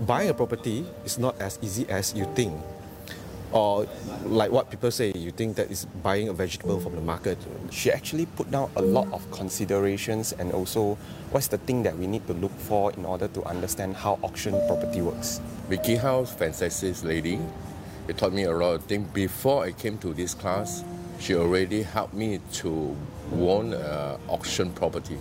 buying a property is not as easy as you think. Or like what people say, you think that is buying a vegetable from the market. She actually put down a lot of considerations and also what's the thing that we need to look for in order to understand how auction property works. Vicky Howe's, fantastic lady. It taught me a lot of things. Before I came to this class, she already helped me to own uh, auction property.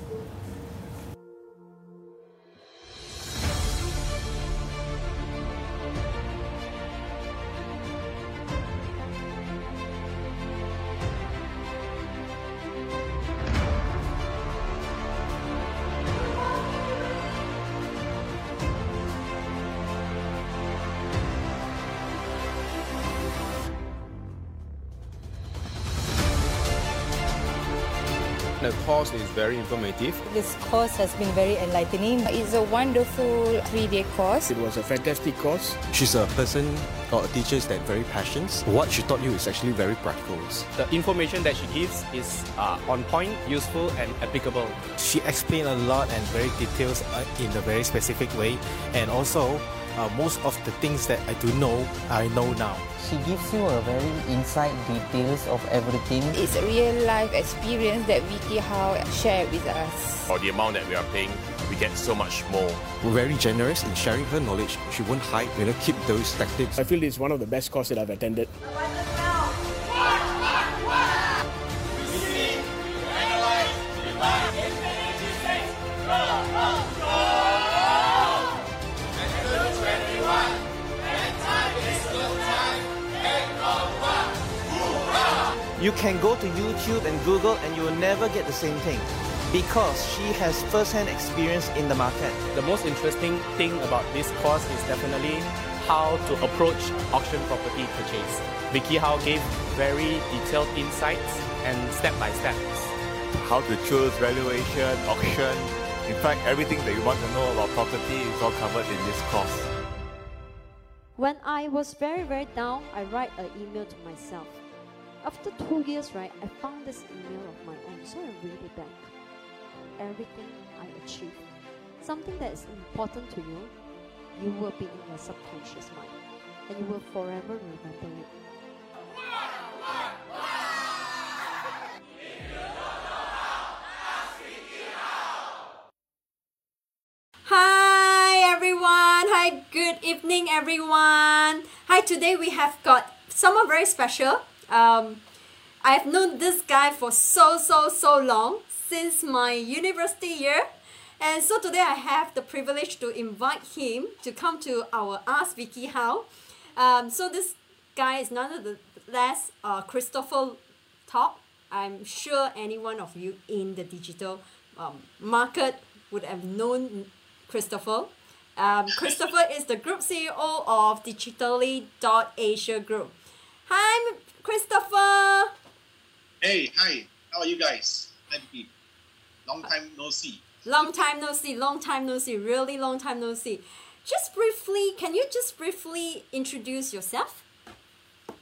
Course is very informative. This course has been very enlightening. It's a wonderful three-day course. It was a fantastic course. She's a person or a teacher that very passionate. What she taught you is actually very practical. The information that she gives is uh, on point, useful, and applicable. She explained a lot and very details uh, in a very specific way, and also uh, most of the things that I do know, I know now. She gives you a very inside details of everything. It's a real life experience that Vicky Howe shared with us. For the amount that we are paying, we get so much more. We're very generous in sharing her knowledge. She won't hide, you know, keep those tactics. I feel it's one of the best courses that I've attended. You can go to YouTube and Google and you will never get the same thing because she has first-hand experience in the market. The most interesting thing about this course is definitely how to approach auction property purchase. Vicky Howe gave very detailed insights and step-by-steps. How to choose valuation, auction. In fact, everything that you want to know about property is all covered in this course. When I was very, very down, I write an email to myself. After two years, right, I found this email of my own, so I read it back. Everything I achieved, something that is important to you, you will be in your subconscious mind, and you will forever remember it. Hi everyone. Hi, good evening everyone. Hi, today we have got someone very special. Um, I've known this guy for so so so long since my university year. And so today I have the privilege to invite him to come to our Ask Vicky Howe. Um, so this guy is none of the less uh, Christopher Top. I'm sure any one of you in the digital um, market would have known Christopher. Um, Christopher is the group CEO of Digitally.Asia Group. Hi, Christopher. Hey, hi. How are you guys? Hi, Vicky. Long time no see. Long time no see. Long time no see. Really long time no see. Just briefly, can you just briefly introduce yourself?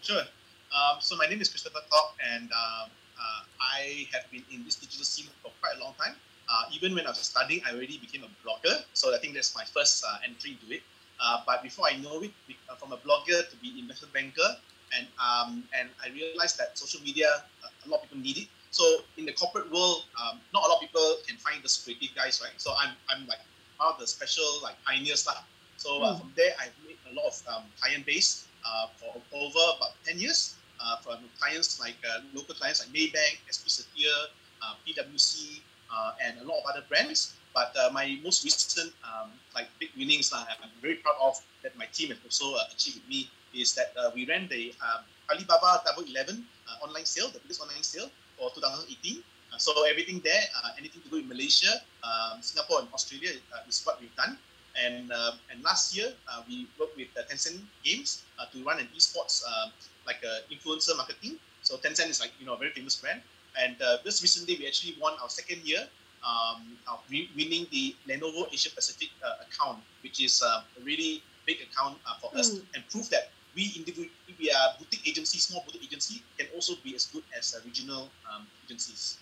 Sure. Um, so my name is Christopher Top, and um, uh, I have been in this digital scene for quite a long time. Uh, even when I was studying, I already became a blogger. So I think that's my first uh, entry into it. Uh, but before I know it, uh, from a blogger to be investment banker, and um, and I realized that social media, uh, a lot of people need it. So in the corporate world, um, not a lot of people can find the creative guys, right? So I'm I'm like one of the special like pioneers lah. So uh, Mm. from there, I've made a lot of um, client base uh, for over about ten years. Uh, from clients like uh, local clients like Maybank, SP Setia, uh, PwC, uh, and a lot of other brands. But uh, my most recent um, like big winnings uh, I'm very proud of that my team has also uh, achieved with me is that uh, we ran the um, Alibaba Double Eleven uh, online sale, the biggest online sale for 2018. Uh, so everything there, uh, anything to do with Malaysia, um, Singapore, and Australia uh, is what we've done. And um, and last year uh, we worked with uh, Tencent Games uh, to run an esports uh, like uh, influencer marketing. So Tencent is like you know a very famous brand. And uh, just recently we actually won our second year um, of re- winning the Lenovo Asia Pacific uh, account, which is uh, a really big account uh, for us, Mm. and prove that we individual we are boutique agency, small boutique agency, can also be as good as uh, regional um, agencies.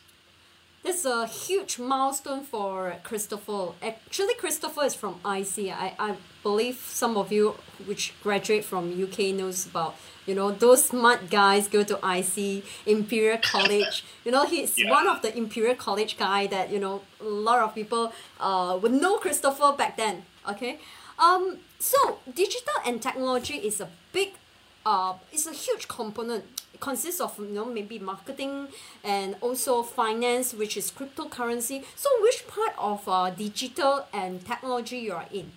This is a huge milestone for Christopher. Actually, Christopher is from IC. I, I believe some of you which graduate from UK knows about you know those smart guys go to IC Imperial College. you know he's Yeah. one of the Imperial College guy that you know a lot of people uh would know Christopher back then. Okay, um so digital and technology is a big uh it's a huge component. It consists of you know maybe marketing and also finance which is cryptocurrency. So which part of uh, digital and technology you are in?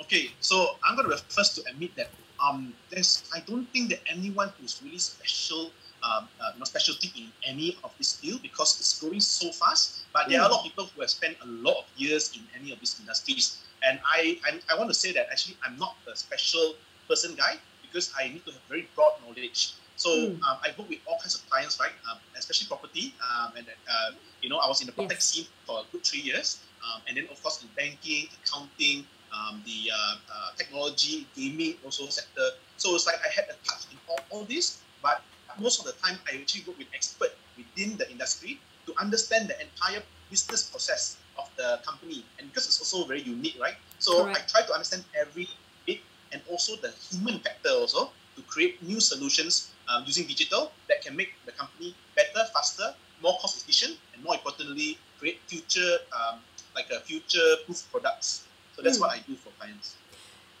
Okay, so I'm going to be first to admit that um, there's I don't think that anyone who's really special, um, uh, you know, specialty in any of this field because it's growing so fast. But there are a lot of people who have spent a lot of years in any of these industries, and I I, I want to say that actually I'm not a special person guy because I need to have very broad knowledge. So Mm. um, I work with all kinds of clients, right? Um, especially property, um, and uh, you know I was in the prop tech scene for a good three years, um, and then of course in banking, accounting, um, the uh, uh, technology, gaming also sector. So it's like I had a touch in all, all this, but most of the time I actually work with expert within the industry to understand the entire business process of the company. And because it's also very unique, right? So Correct. I try to understand every bit and also the human factor also to create new solutions um, using digital that can make the company better, faster, more cost efficient, and more importantly, create future um, like a future proof products. So that's Mm. what I do for clients.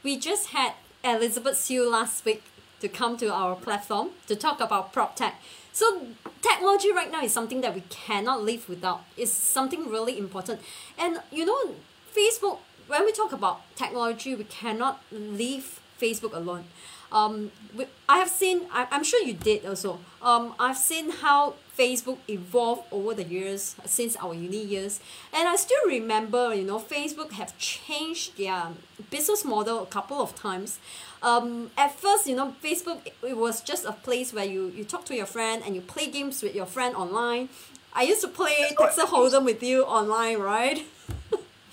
we just had elizabeth Siu last week to come to our platform to talk about prop tech so technology right now is something that we cannot live without. It's something really important. And you know facebook when we talk about technology we cannot leave facebook alone um, we, I have seen, I, I'm sure you did also. Um, I've seen how Facebook evolved over the years since our uni years, and I still remember, you know, Facebook have changed their business model a couple of times. Um, at first, you know, Facebook it, it was just a place where you you talk to your friend and you play games with your friend online. I used to play Texas Hold'em with you online, right?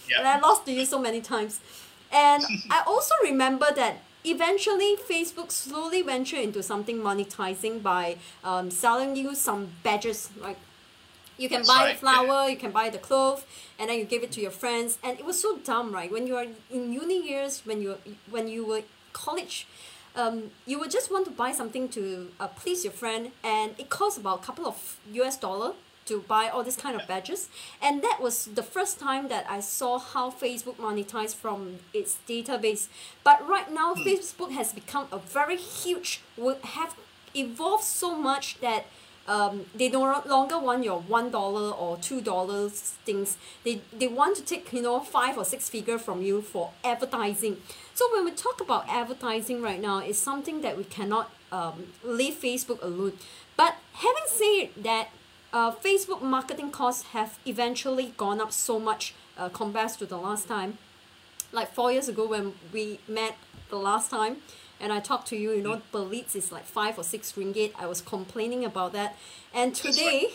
Yeah. and I lost to you so many times. And I also remember that eventually Facebook slowly ventured into something monetizing by um, selling you some badges like you can That's buy right, the flower, you can buy the cloth, and then you give it to your friends. And it was so dumb, right? When you are in uni years, when you when you were college, um, you would just want to buy something to uh, please your friend, and it costs about a couple of US dollar to buy all this kind of badges. And that was the first time that I saw how Facebook monetized from its database. But right now, Facebook has become a very huge, would have evolved so much that um, they no longer want your one dollar or two dollars things. They they want to take you know five or six figure from you for advertising. So when we talk about advertising right now, it's something that we cannot um, leave Facebook alone. But having said that, uh, Facebook marketing costs have eventually gone up so much uh, compared to the last time like four years ago when we met the last time and I talked to you, you know, the leads is like five or six ringgit. I was complaining about that. And today,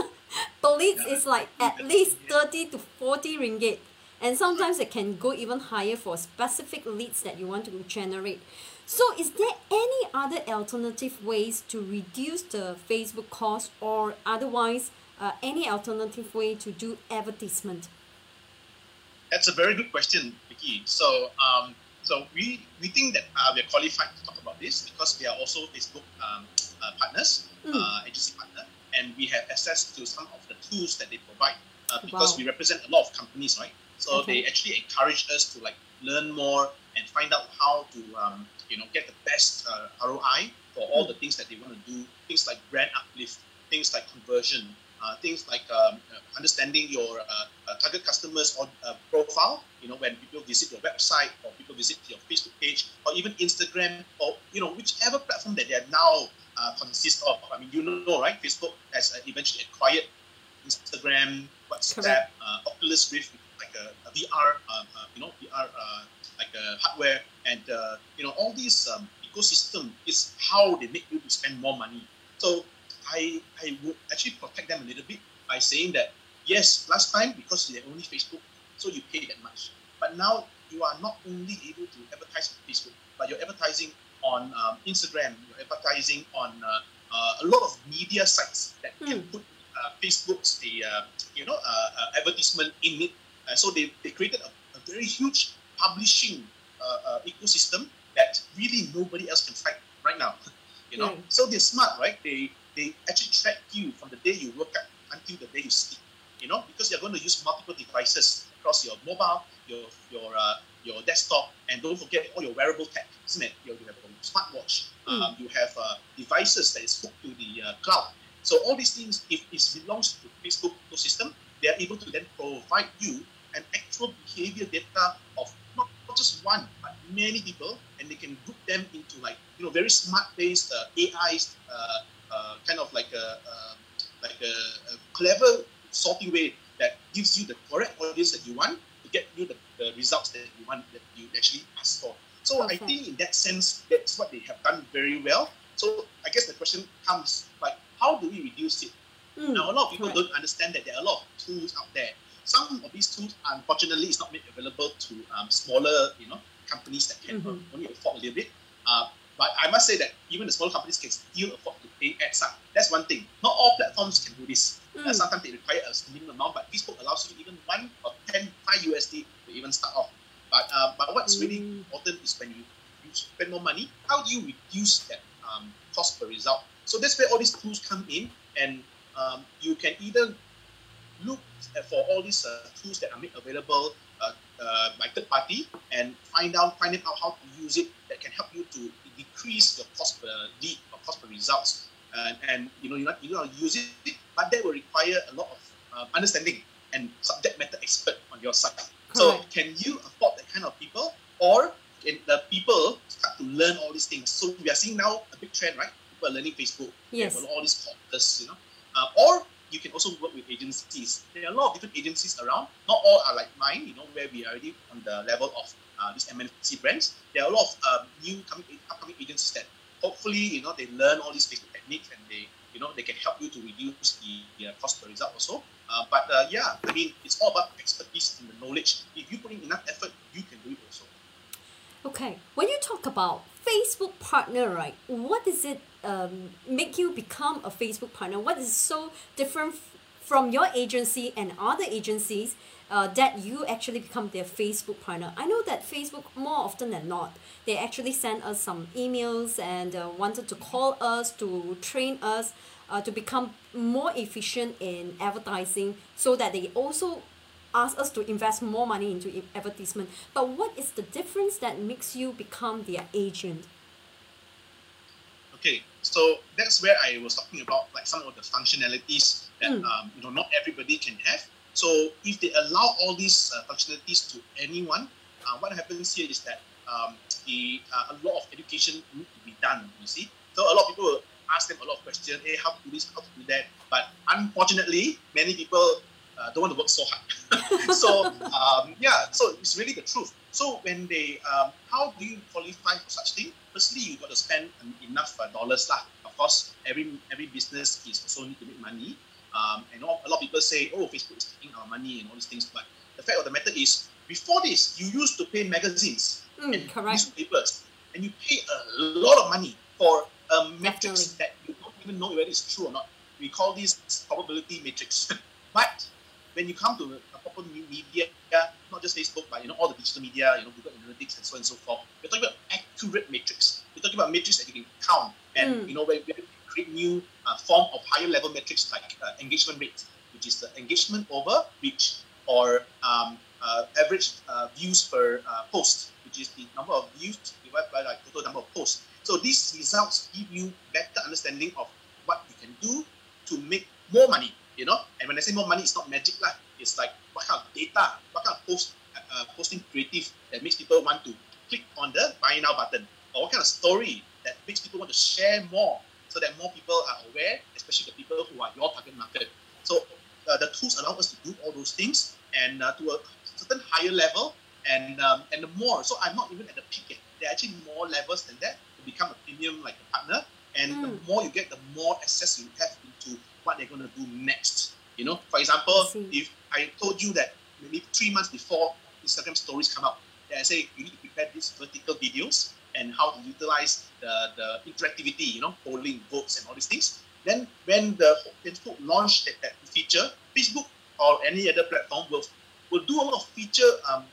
the leads is like at least 30 to 40 ringgit. And sometimes it can go even higher for specific leads that you want to generate. So is there any other alternative ways to reduce the Facebook cost or otherwise uh, any alternative way to do advertisement? That's a very good question, Vicky. So, um, so we we think that uh, we are qualified to talk about this because we are also Facebook um, uh, partners, Mm. uh, agency partner, and we have access to some of the tools that they provide uh, because Wow. we represent a lot of companies, right? So Okay. they actually encourage us to like learn more and find out how to um, you know get the best uh, ROI for all the things that they want to do. Things like brand uplift, things like conversion, uh, things like um, uh, understanding your uh, uh, target customers or uh, profile. You know, when people visit your website or people visit your Facebook page or even Instagram or you know whichever platform that they are now uh, consist of. I mean, you know, right? Facebook has uh, eventually acquired Instagram, WhatsApp, uh, Oculus Rift, like a, a VR, you know, VR uh, like a hardware, and uh, you know, all these um, ecosystem is how they make you to spend more money. So I I would actually protect them a little bit by saying that yes, last time because they're only Facebook, so you pay that much. But now you are not only able to advertise on Facebook, but you're advertising on um, Instagram, you're advertising on uh, uh, a lot of media sites that can put uh, Facebook's the uh, you know uh, uh, advertisement in it. Uh, so they, they created a, a very huge publishing uh, uh, ecosystem that really nobody else can fight right now. you know, Right. so they're smart, right? They they actually track you from the day you wake up until the day you sleep. You know, because you're going to use multiple devices across your mobile, your your uh, your desktop, and don't forget all your wearable tech, isn't it? You, you have a smartwatch. Um, you have uh, devices that is hooked to the uh, cloud. So all these things, if it belongs to Facebook ecosystem, they are able to then provide you an actual behavior data of not, just one, but many people, and they can group them into like you know very smart-based uh, AIs, uh, uh, kind of like a uh, like a, a clever sorting way that gives you the correct audience that you want to get you the, the results that you want that you actually ask for. So I think in that sense, that's what they have done very well. So I guess the question comes like, how do we reduce it? Mm, now, a lot of people correct. don't understand that there are a lot of tools out there. Some of these tools, unfortunately, is not made available to um, smaller, you know, companies that can Mhm. only afford a little bit. Uh, but I must say that even the smaller companies can still afford to pay ads up. That's one thing. Not all platforms can do this. Uh, Mm. sometimes they require a minimum amount, but Facebook allows you even one or 10, 5 USD to even start off. But uh, but what's really Mm. important is when you, you spend more money, how do you reduce that um, cost per result? So that's where all these tools come in, and um, you can either look for all these uh, tools that are made available uh, uh, by third party and find out finding out how to use it that can help you to decrease your cost per lead or cost per results. And, and you know you're not, you're not use it, but that will require a lot of uh, understanding and subject matter expert on your side. So can you afford that kind of people, or can the people start to learn all these things? So we are seeing now a big trend, right? People are learning Facebook. Yes. all these courses, you know. Uh, or you can also work with agencies. There are a lot of different agencies around. Not all are like mine, you know, where we are already on the level of uh, these MNC brands. There are a lot of um, new coming upcoming agencies that hopefully, you know, they learn all these Facebook techniques and they, you know, they can help you to reduce the, the uh, cost per result also. Uh, but uh, yeah, I mean, it's all about expertise and the knowledge. If you put in enough effort, you can do it also. Okay, when you talk about Facebook partner, right? what is it um, make you become a Facebook partner? What is so different from your agency and other agencies uh, that you actually become their Facebook partner? I know that Facebook, more often than not, they actually send us some emails and uh, wanted to call us to train us uh, to become more efficient in advertising so that they also ask us to invest more money into advertisement. But what is the difference that makes you become their agent? Okay, so that's where I was talking about like some of the functionalities that Mm. um, you know not everybody can have. So if they allow all these uh, functionalities to anyone, uh, what happens here is that um, the uh, a lot of education need to be done. You see, so a lot of people ask them a lot of questions. Hey, how to do this? How to do that? But unfortunately, many people uh, don't want to work so hard. so um, yeah, so it's really the truth. So when they, um, how do you qualify for such thing? Firstly, you got to spend enough uh, dollars lah. Of course, every every business is also need to make money. Um, and all, a lot of people say, oh, Facebook is taking our money and all these things. But the fact of the matter is, before this, you used to pay magazines Mm, and correct. newspapers, and you pay a lot of money for a matrix that you don't even know whether it's true or not. We call this probability matrix. but when you come to new media, not just Facebook, but you know all the digital media, you know Google Analytics and so on and so forth, we're talking about accurate metrics. We're talking about metrics that you can count, and Mm. you know where we create new uh, form of higher level metrics like uh, engagement rate, which is the engagement over reach, or um, uh, average uh, views per uh, post, which is the number of views divided by like total number of posts. So these results give you better understanding of what you can do to make more money. You know, and when I say more money, it's not magic lah. It's like what kind of data, what kind of post, uh, posting creative that makes people want to click on the buy now button, or what kind of story that makes people want to share more, so that more people are aware, especially the people who are your target market. So uh, the tools allow us to do all those things and uh, to a certain higher level and um, and more. So I'm not even at the peak yet. There are actually more levels than that to become a premium like a partner. And the Mm. more you get, the more access you have into what they're going to do next. You know, for example, if I told you that maybe three months before Instagram stories come out, that I say you need to prepare these vertical videos and how to utilize the, the interactivity, you know, polling, votes, and all these things. Then when the Facebook launched that, that feature, Facebook or any other platform will will do a lot of feature um,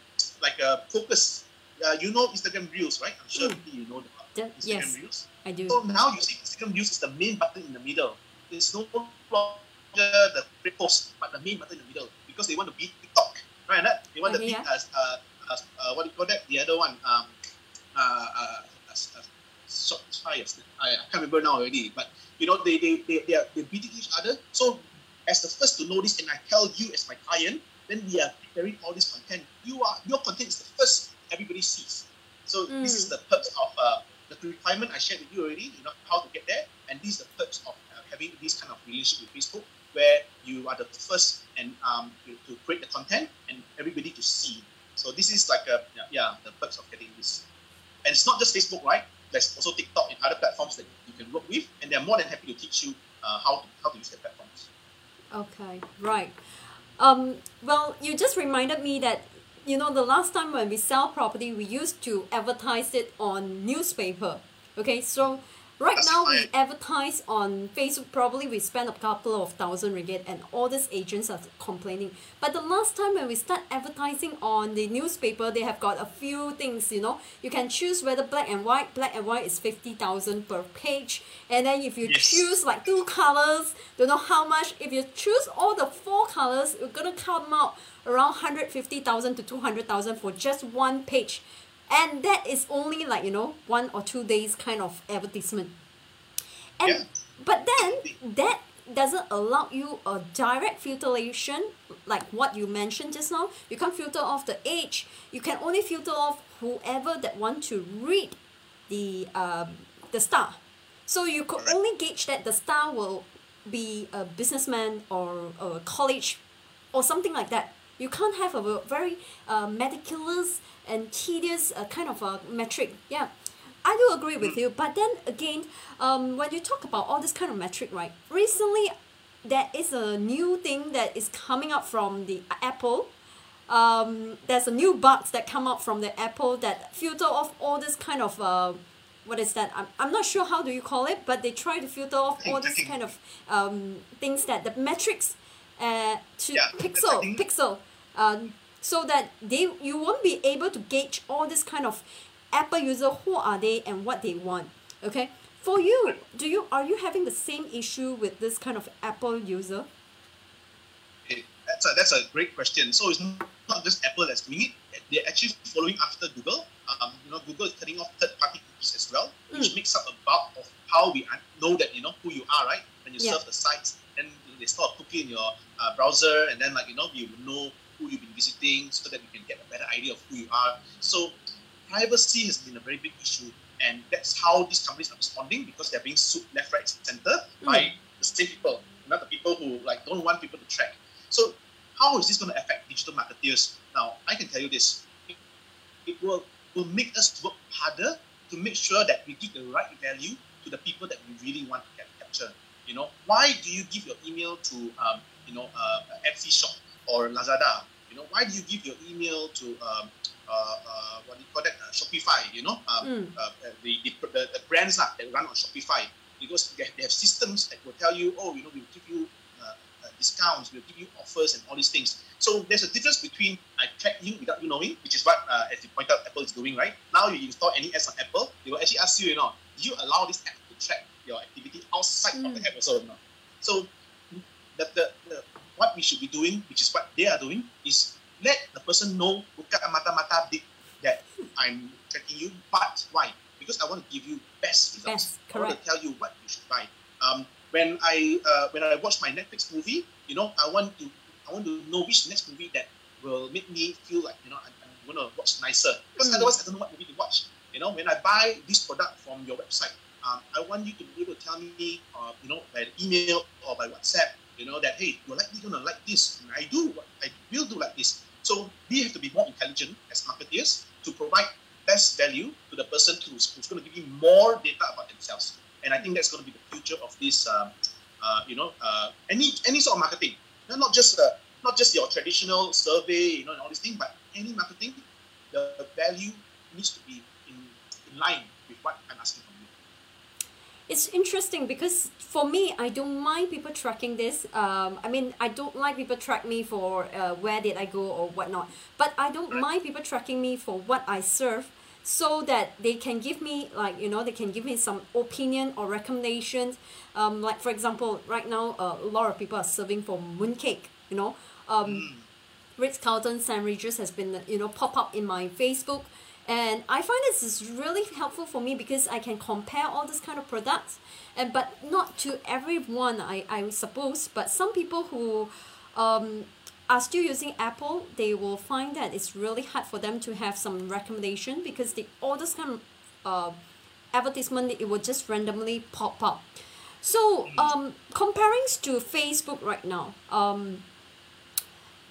like a focus. Uh, you know Instagram Reels, right? I'm sure you know the, Instagram yes, Reels. I do. So now you see Instagram Reels is the main button in the middle. It's no longer the great post, but the main button in the middle because they want to beat TikTok, right? That they want to beat yeah. as uh, as uh, what do you call that? The other one, um, uh, uh, as, as, Shopify. I, I can't remember now already. But you know, they they they they are they're beating each other. So as the first to know this, and I tell you as my client, then we are preparing all this content. You are your content is the first everybody sees. So this is the perks of uh, the requirement I shared with you already. You know how to get there, and this is the perks of uh, having this kind of relationship with Facebook, where you are the first and um, to, to create the content and everybody to see. So this is like a yeah, the perks of getting this. And it's not just Facebook, right? There's also TikTok and other platforms that you can work with, and they're more than happy to teach you uh, how to how to use the platforms. Okay, right. Um, well, you just reminded me that you know the last time when we sell property, we used to advertise it on newspaper. Okay, so right now we advertise on Facebook. Probably we spend a couple of thousand ringgit, and all these agents are complaining. But the last time when we start advertising on the newspaper, they have got a few things. You know, you can choose whether black and white. Black and white is fifty thousand per page, and then if you Yes. choose like two colors, don't know how much. If you choose all the four colors, you're gonna come out around hundred fifty thousand to two hundred thousand for just one page, and that is only like you know one or two days kind of advertisement. And but then that doesn't allow you a direct filtration like what you mentioned just now. You can't filter off the age. You can only filter off whoever that want to read the um, the star. So you could only gauge that the star will be a businessman or a college or something like that. You can't have a very uh, meticulous and tedious uh, kind of a metric. Yeah, I do agree with you. But then again, um, when you talk about all this kind of metric, right? Recently, there is a new thing that is coming up from the Apple. Um, there's a new bugs that come out from the Apple that filter off all this kind of uh, what is that? I'm, I'm not sure how do you call it, but they try to filter off all this kind of um, things that the metrics uh, to pixel pixel um, so that they you won't be able to gauge all this kind of Apple user who are they and what they want. Okay, for you, do you are you having the same issue with this kind of Apple user? That's a, that's a great question. So it's not just Apple that's doing it. They're actually following after Google. Um, you know, Google is turning off third-party cookies as well, which makes up a bulk of how we know that you know who you are, right? When you Yeah. surf the sites, they store a cookie in your uh, browser, and then like you know, you will know who you've been visiting, so that you can get a better idea of who you are. So privacy has been a very big issue, and that's how these companies are responding because they're being sued left, right, center by the same people, not the people who like don't want people to track. So how is this going to affect digital marketers? Now, I can tell you this: it, it will will make us work harder to make sure that we give the right value to the people that we really want to cap- capture. You know, why do you give your email to um, you know uh, Etsy shop or Lazada? You know, why do you give your email to um, uh, uh, what do you call that uh, Shopify? You know, um, Mm. uh, the, the, the, the brands that run on Shopify because they, they have systems that will tell you, oh, you know, we'll give you uh, uh, discounts, we'll give you offers and all these things. So there's a difference between I track you without you knowing, which is what, uh, as you point out, Apple is doing, right? Now you install any ads on Apple, they will actually ask you, you know, do you allow this app to track your activity outside of the app also or not? So the, the, the, what we should be doing, which is what they are doing, is let the person know buka mata-mata big that I'm tracking you, but why? Because I want to give you best results. I want to tell you what you should buy. Um, when I uh, when I watch my Netflix movie, you know, I want to I want to know which next movie that will make me feel like you know I'm, I'm to watch nicer. Because Mm. otherwise, I don't know what movie to watch. You know, when I buy this product from your website, um, I want you to be able to tell me, uh, you know, by email or by WhatsApp, you know, that hey, you're likely gonna like this, and I do, I will do like this. So we have to be more intelligent as marketers to provide best value to the person who's, who's going to give you more data about themselves. And I think that's going to be the future of this, um, uh, you know, uh, any any sort of marketing, not not just uh, not just your traditional survey, you know, and all these things, but any marketing, the value needs to be in, in line with what I'm asking from you. It's interesting because for me, I don't mind people tracking this. Um, I mean, I don't like people track me for uh, where did I go or whatnot. But I don't mind people tracking me for what I serve, so that they can give me like you know they can give me some opinion or recommendations. Um, like for example, right now uh, a lot of people are serving for mooncake. You know, um, Ritz Carlton sandwiches has been you know pop up in my Facebook and I find this is really helpful for me because I can compare all this kind of products. And but not to everyone I, I suppose but some people who um, are still using Apple they will find that it's really hard for them to have some recommendation because the all this kind of uh, advertisement it will just randomly pop up. So um, comparing to Facebook right now um,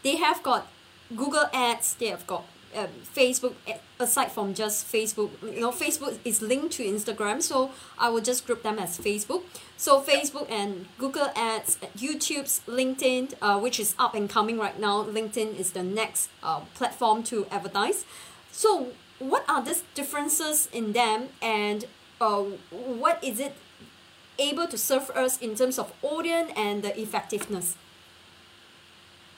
they have got Google Ads they have got um, Facebook aside from just Facebook you know Facebook is linked to Instagram so I will just group them as Facebook. So Facebook and Google Ads YouTube's LinkedIn uh, which is up and coming right now LinkedIn is the next uh, platform to advertise. So what are the differences in them and uh, what is it able to serve us in terms of audience and the effectiveness?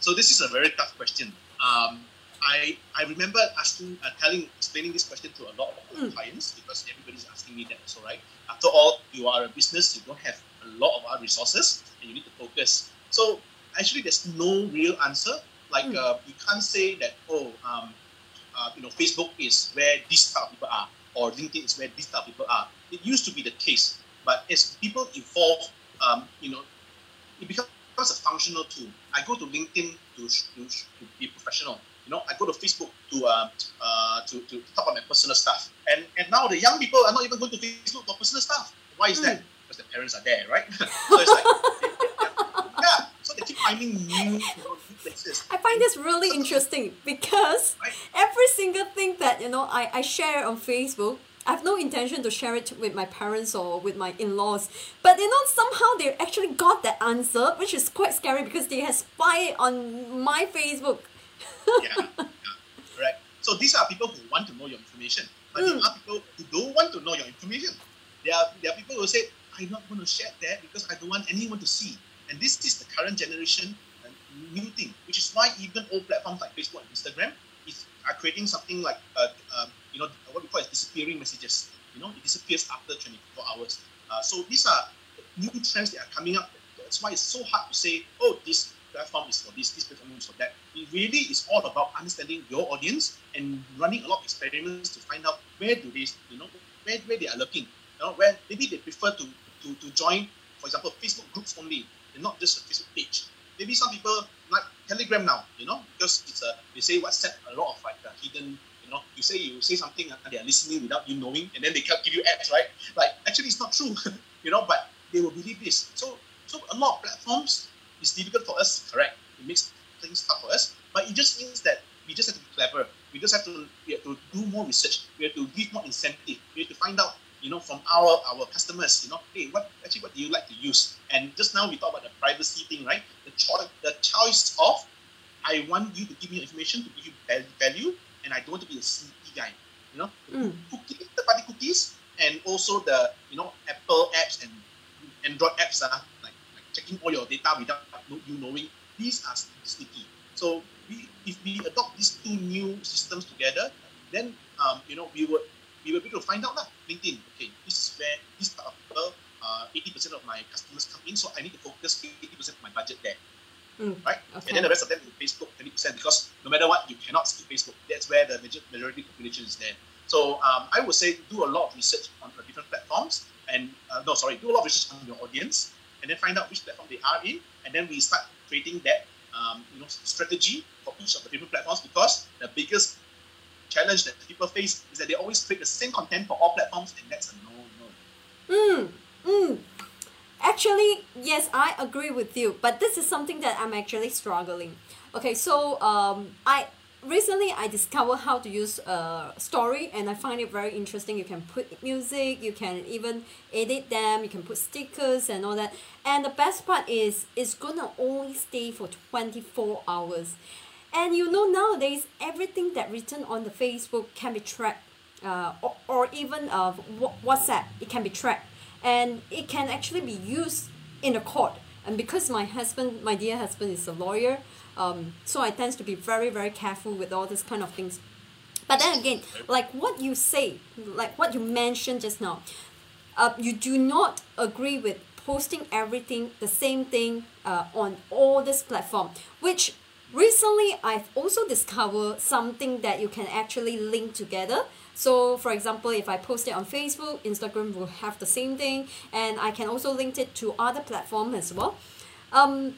So this is a very tough question. Um, I I remember asking, uh, telling, explaining this question to a lot of Mm. clients because everybody's asking me that also, right? After all, you are a business, you don't have a lot of other resources, and you need to focus. So actually, there's no real answer. Like Mm. uh, you can't say that oh, um, uh, you know, Facebook is where these type of people are, or LinkedIn is where these type of people are. It used to be the case, but as people evolve, um, you know, it becomes a functional tool. I go to LinkedIn to, to, to be professional. You know, I go to Facebook to uh, uh, to, to talk about my personal stuff. And and now the young people are not even going to Facebook for personal stuff. Why is that? Because the parents are there, right? so it's like, yeah. So they keep finding new, you know, new places. I find this really interesting because every single thing that you know I, I share on Facebook, I have no intention to share it with my parents or with my in-laws. But you know, somehow they actually got that answer, which is quite scary because they have spied on my Facebook. Yeah, yeah, correct. So these are people who want to know your information, but there are people who don't want to know your information. There are there are people who say, "I'm not going to share that because I don't want anyone to see." And this is the current generation uh, new thing, which is why even old platforms like Facebook and Instagram is are creating something like uh, um, you know what we call as disappearing messages. You know, it disappears after 24 hours. Uh, so these are new trends that are coming up. That's why it's so hard to say, oh, this platform is for this, this platform is for that. It really is all about understanding your audience and running a lot of experiments to find out where do they, you know, where, where they are looking. You know, where maybe they prefer to, to, to join, for example, Facebook groups only, and not just a Facebook page. Maybe some people like Telegram now, you know, because it's a they say WhatsApp a lot of like uh, hidden, you know, you say you say something and they are listening without you knowing, and then they can't give you ads, right? Like actually it's not true, you know, but they will believe this. So so a lot of platforms it's difficult for us, correct? It makes things tough for us, but it just means that we just have to be clever. We just have to we have to do more research. We have to give more incentive. We have to find out, you know, from our our customers, you know, hey, what actually what do you like to use? And just now we talked about the privacy thing, right? The choice the choice of I want you to give me information to give you value, and I don't want to be a sneaky guy, you know. Mm. Cookie, third-party cookies, and also the you know Apple apps and Android apps are like, like checking all your data without you knowing. These are sticky. So we, if we adopt these two new systems together, then um, you know we would we will be able to find out lah. LinkedIn, okay, this is where this type of people, uh, 80% of my customers come in, so I need to focus 80% of my budget there right? Okay. And then the rest of them in Facebook, 20%, because no matter what, you cannot skip Facebook. That's where the major, majority population is there. So um, I would say do a lot of research on the different platforms, and uh, no, sorry, do a lot of research on your audience, and then find out which platform they are in, and then we start creating that um, you know strategy for each of the different platforms. Because the biggest challenge that people face is that they always create the same content for all platforms, and that's a no-no. Mm, mm. Actually, yes, I agree with you, but this is something that I'm actually struggling. Okay, so um, I recently I discovered how to use a story, and I find it very interesting. You can put music, you can even edit them, you can put stickers and all that. And the best part is it's gonna only stay for twenty four hours. And you know nowadays everything that written on the Facebook can be tracked, uh, or, or even uh, WhatsApp it can be tracked. and it can actually be used in a court. And because my husband, my dear husband, is a lawyer, um, so I tend to be very, very careful with all this kind of things. But then again, like what you say, like what you mentioned just now, uh, you do not agree with posting everything the same thing uh, on all this platform, which recently I've also discovered something that you can actually link together. So, for example, if I post it on Facebook, Instagram will have the same thing, and I can also link it to other platforms as well. Um,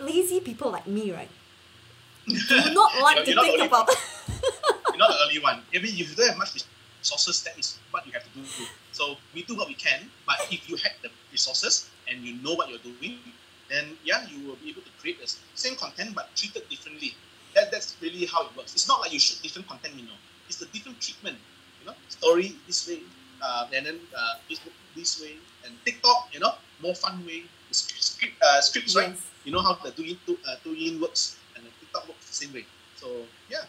lazy people like me, right? Do not like to think only about. You're not the early one. I mean, if you don't have much resources, that is what you have to do. So we do what we can, but if you have the resources and you know what you're doing, then yeah, you will be able to create the same content but treated differently. That, that's really how it works. It's not like you shoot different content, you know. It's the different treatment. You know, story this way, uh, and then uh, Facebook this way, and TikTok, you know, more fun way. Script, uh, scripts, right? You know how the Douyin, uh, Douyin works, the TikTok the same way. So yeah,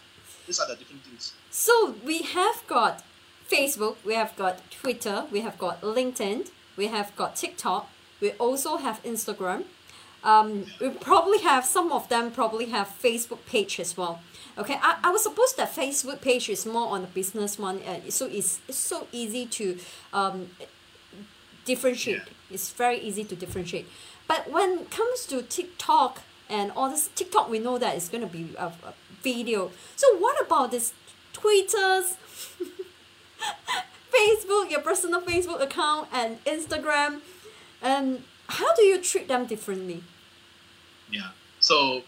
these are the different things. So we have got Facebook, we have got Twitter, we have got LinkedIn, we have got TikTok, we also have Instagram. Um, we probably have some of them probably have Facebook page as well. Okay, I, I was supposed that Facebook page is more on the business one, uh, so it's, it's so easy to um, differentiate. It's very easy to differentiate. But when it comes to TikTok and all this, TikTok we know that it's going to be a, a video. So what about this Twitters, Facebook, your personal Facebook account, and Instagram? And how do you treat them differently? Yeah. So,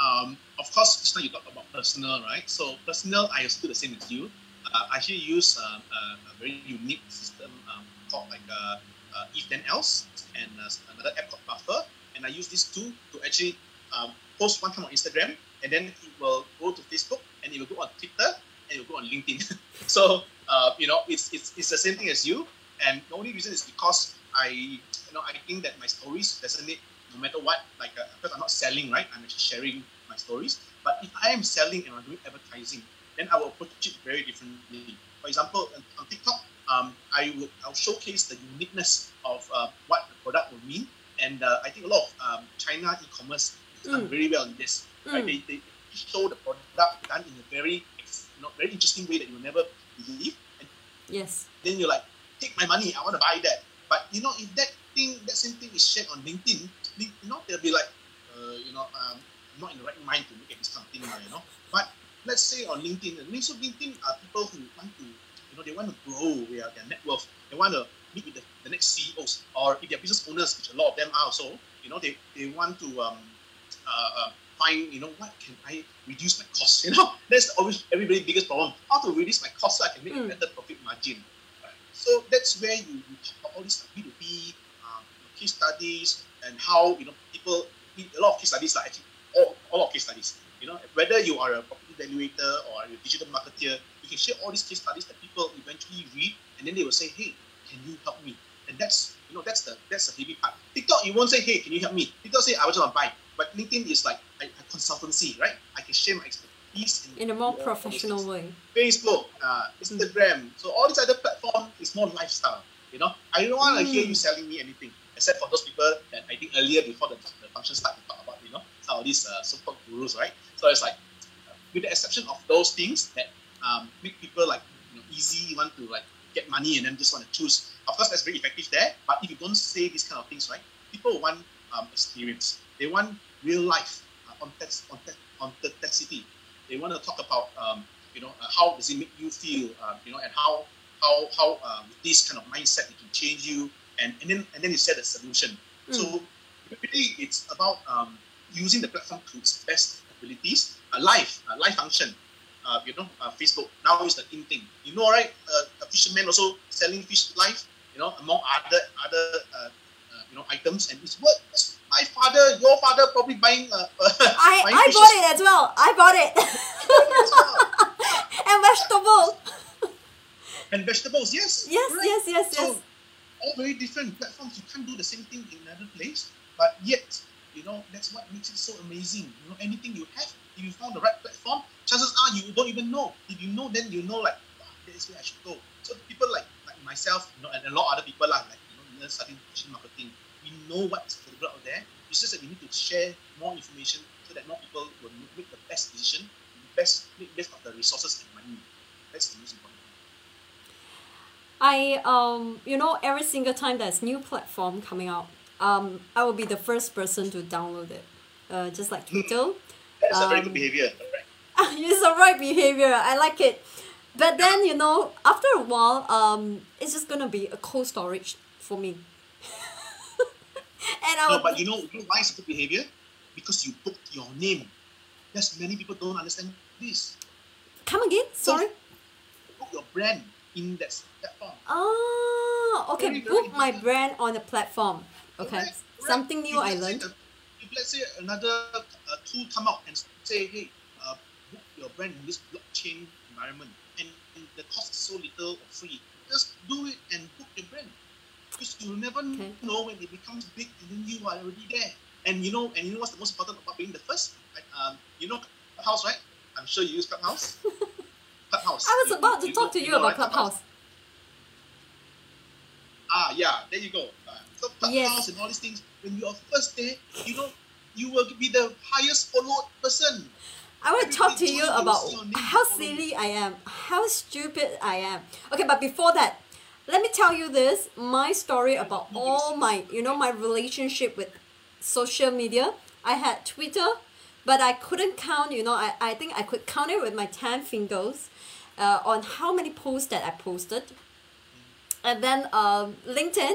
um, of course, just now you talk about personal, right? So, personal, I still the same as you. Uh, I actually use uh, a, a very unique system um, called like uh, uh, if then else and uh, another app called Buffer. And I use these two to actually um, post one time on Instagram, and then it will go to Facebook, and it will go on Twitter, and it will go on LinkedIn. so, uh, you know, it's, it's, it's the same thing as you. And the only reason is because I, you know, I think that my stories doesn't resonate no matter what. Like, uh, because I'm not selling, right? I'm actually sharing my stories. But if I am selling and I'm doing advertising, then I will approach it very differently. For example, on, TikTok, um, I would I'll showcase the uniqueness of uh, what the product will mean. And uh, I think a lot of um, China e-commerce done very well in this. Right? Mm. They, they show the product done in a very, you know, very interesting way that you will never believe. And Yes. then you're like, take my money, I want to buy that. But you know, if that thing, that same thing is shared on LinkedIn, you know, they'll be like, uh, you know, um, I'm not in the right mind to look at this kind of thing now, you know. But let's say on LinkedIn, and so LinkedIn are people who want to, you know, they want to grow their, their net worth. They want to meet with the, the next CEOs, or if they're business owners, which a lot of them are also, you know, they, they want to um, uh, uh, find, you know, what can I reduce my costs? You know, that's always everybody's biggest problem. How to reduce my costs so I can make a better profit margin. Right? So that's where you, you talk about all these like B2B um, case studies and how, you know, people, a lot of case studies are actually all, all of case studies. You know, whether you are a property valuator or a digital marketer, you can share all these case studies that people eventually read and then they will say, hey, can you help me? And that's you know that's the that's the heavy part. TikTok, you won't say, hey, can you help me? TikTok say, I was want to buy. But LinkedIn is like a, a consultancy, right? I can share my expertise In a more professional way. Facebook, uh, Instagram. So all these other platforms is more lifestyle. You know, I don't want to hear you selling me anything, except for those people that I think earlier before the, the function start to talk about, you know, some of these uh, so-called gurus, right? So it's like, uh, with the exception of those things that um, make people like you know, easy, want to like get money and then just want to choose. Of course, that's very effective there. But if you don't say these kind of things, right, people want um, experience. They want real life, uh, authentic- authentic- authenticity. They want to talk about, um, you know, uh, how does it make you feel, uh, you know, and how how how with this kind of mindset it can change you, and, and then and then you set a solution. So really, it's about um, using the platform to its best abilities. A live, a live function. Uh, you know, uh, Facebook now is the in thing. You know, right? Uh, a fisherman also selling fish live. You know, among other other uh, uh, you know items, and it's works. My father, your father, probably buying. Uh, I, buying I fishes. bought it as well. I bought it. and vegetable. and vegetables. Yes. Yes, correct. yes, yes, So, yes. all very different platforms. You can't do the same thing in another place, but yet, you know, that's what makes it so amazing. You know, anything you have, if you found the right platform, chances are you don't even know. If you know, then you know, like, wow, that is where I should go. So people like like myself, you know, and a lot of other people are like, you know, starting digital marketing. We know what's available out there. It's just that we need to share more information so that more people will make the best decision, best make best of the resources and money. That's the most important. I um you know every single time there's new platform coming out, um I will be the first person to download it. Uh, just like Twitter. That's a very Um, good behavior. Right? it's the right behavior. I like it. But then you know, after a while, um, it's just gonna be a cold storage for me. And I No, but you know, you know why it's a good behavior? Because you booked your name. Yes, many people don't understand this. come again. Sorry. Book your brand in that platform. Oh, okay. Very, very Book my brand on the platform. Okay, something new I If let's say learned. the- If let's say another uh, tool come out and say, hey, uh, book your brand in this blockchain environment, and, and the cost is so little or free, just do it and book your brand. Because you never know when it becomes big, and then you are already there. And you know, and you know what's the most important about being the first? Right? Um, you know Clubhouse, right? I'm sure you use Clubhouse. Clubhouse. I was about to talk to you know, about right? Clubhouse. Ah, yeah, there you go. Uh, so Clubhouse Yes. and all these things, when you are first there, you know, you will be the highest followed person. I want to talk to you you about how silly I am, how stupid I am. Okay, but before that, let me tell you this my story about all my, you know, my relationship with social media. I had Twitter, but I couldn't count, you know, I, I think I could count it with my 10 fingers uh, on how many posts that I posted. And then um, LinkedIn,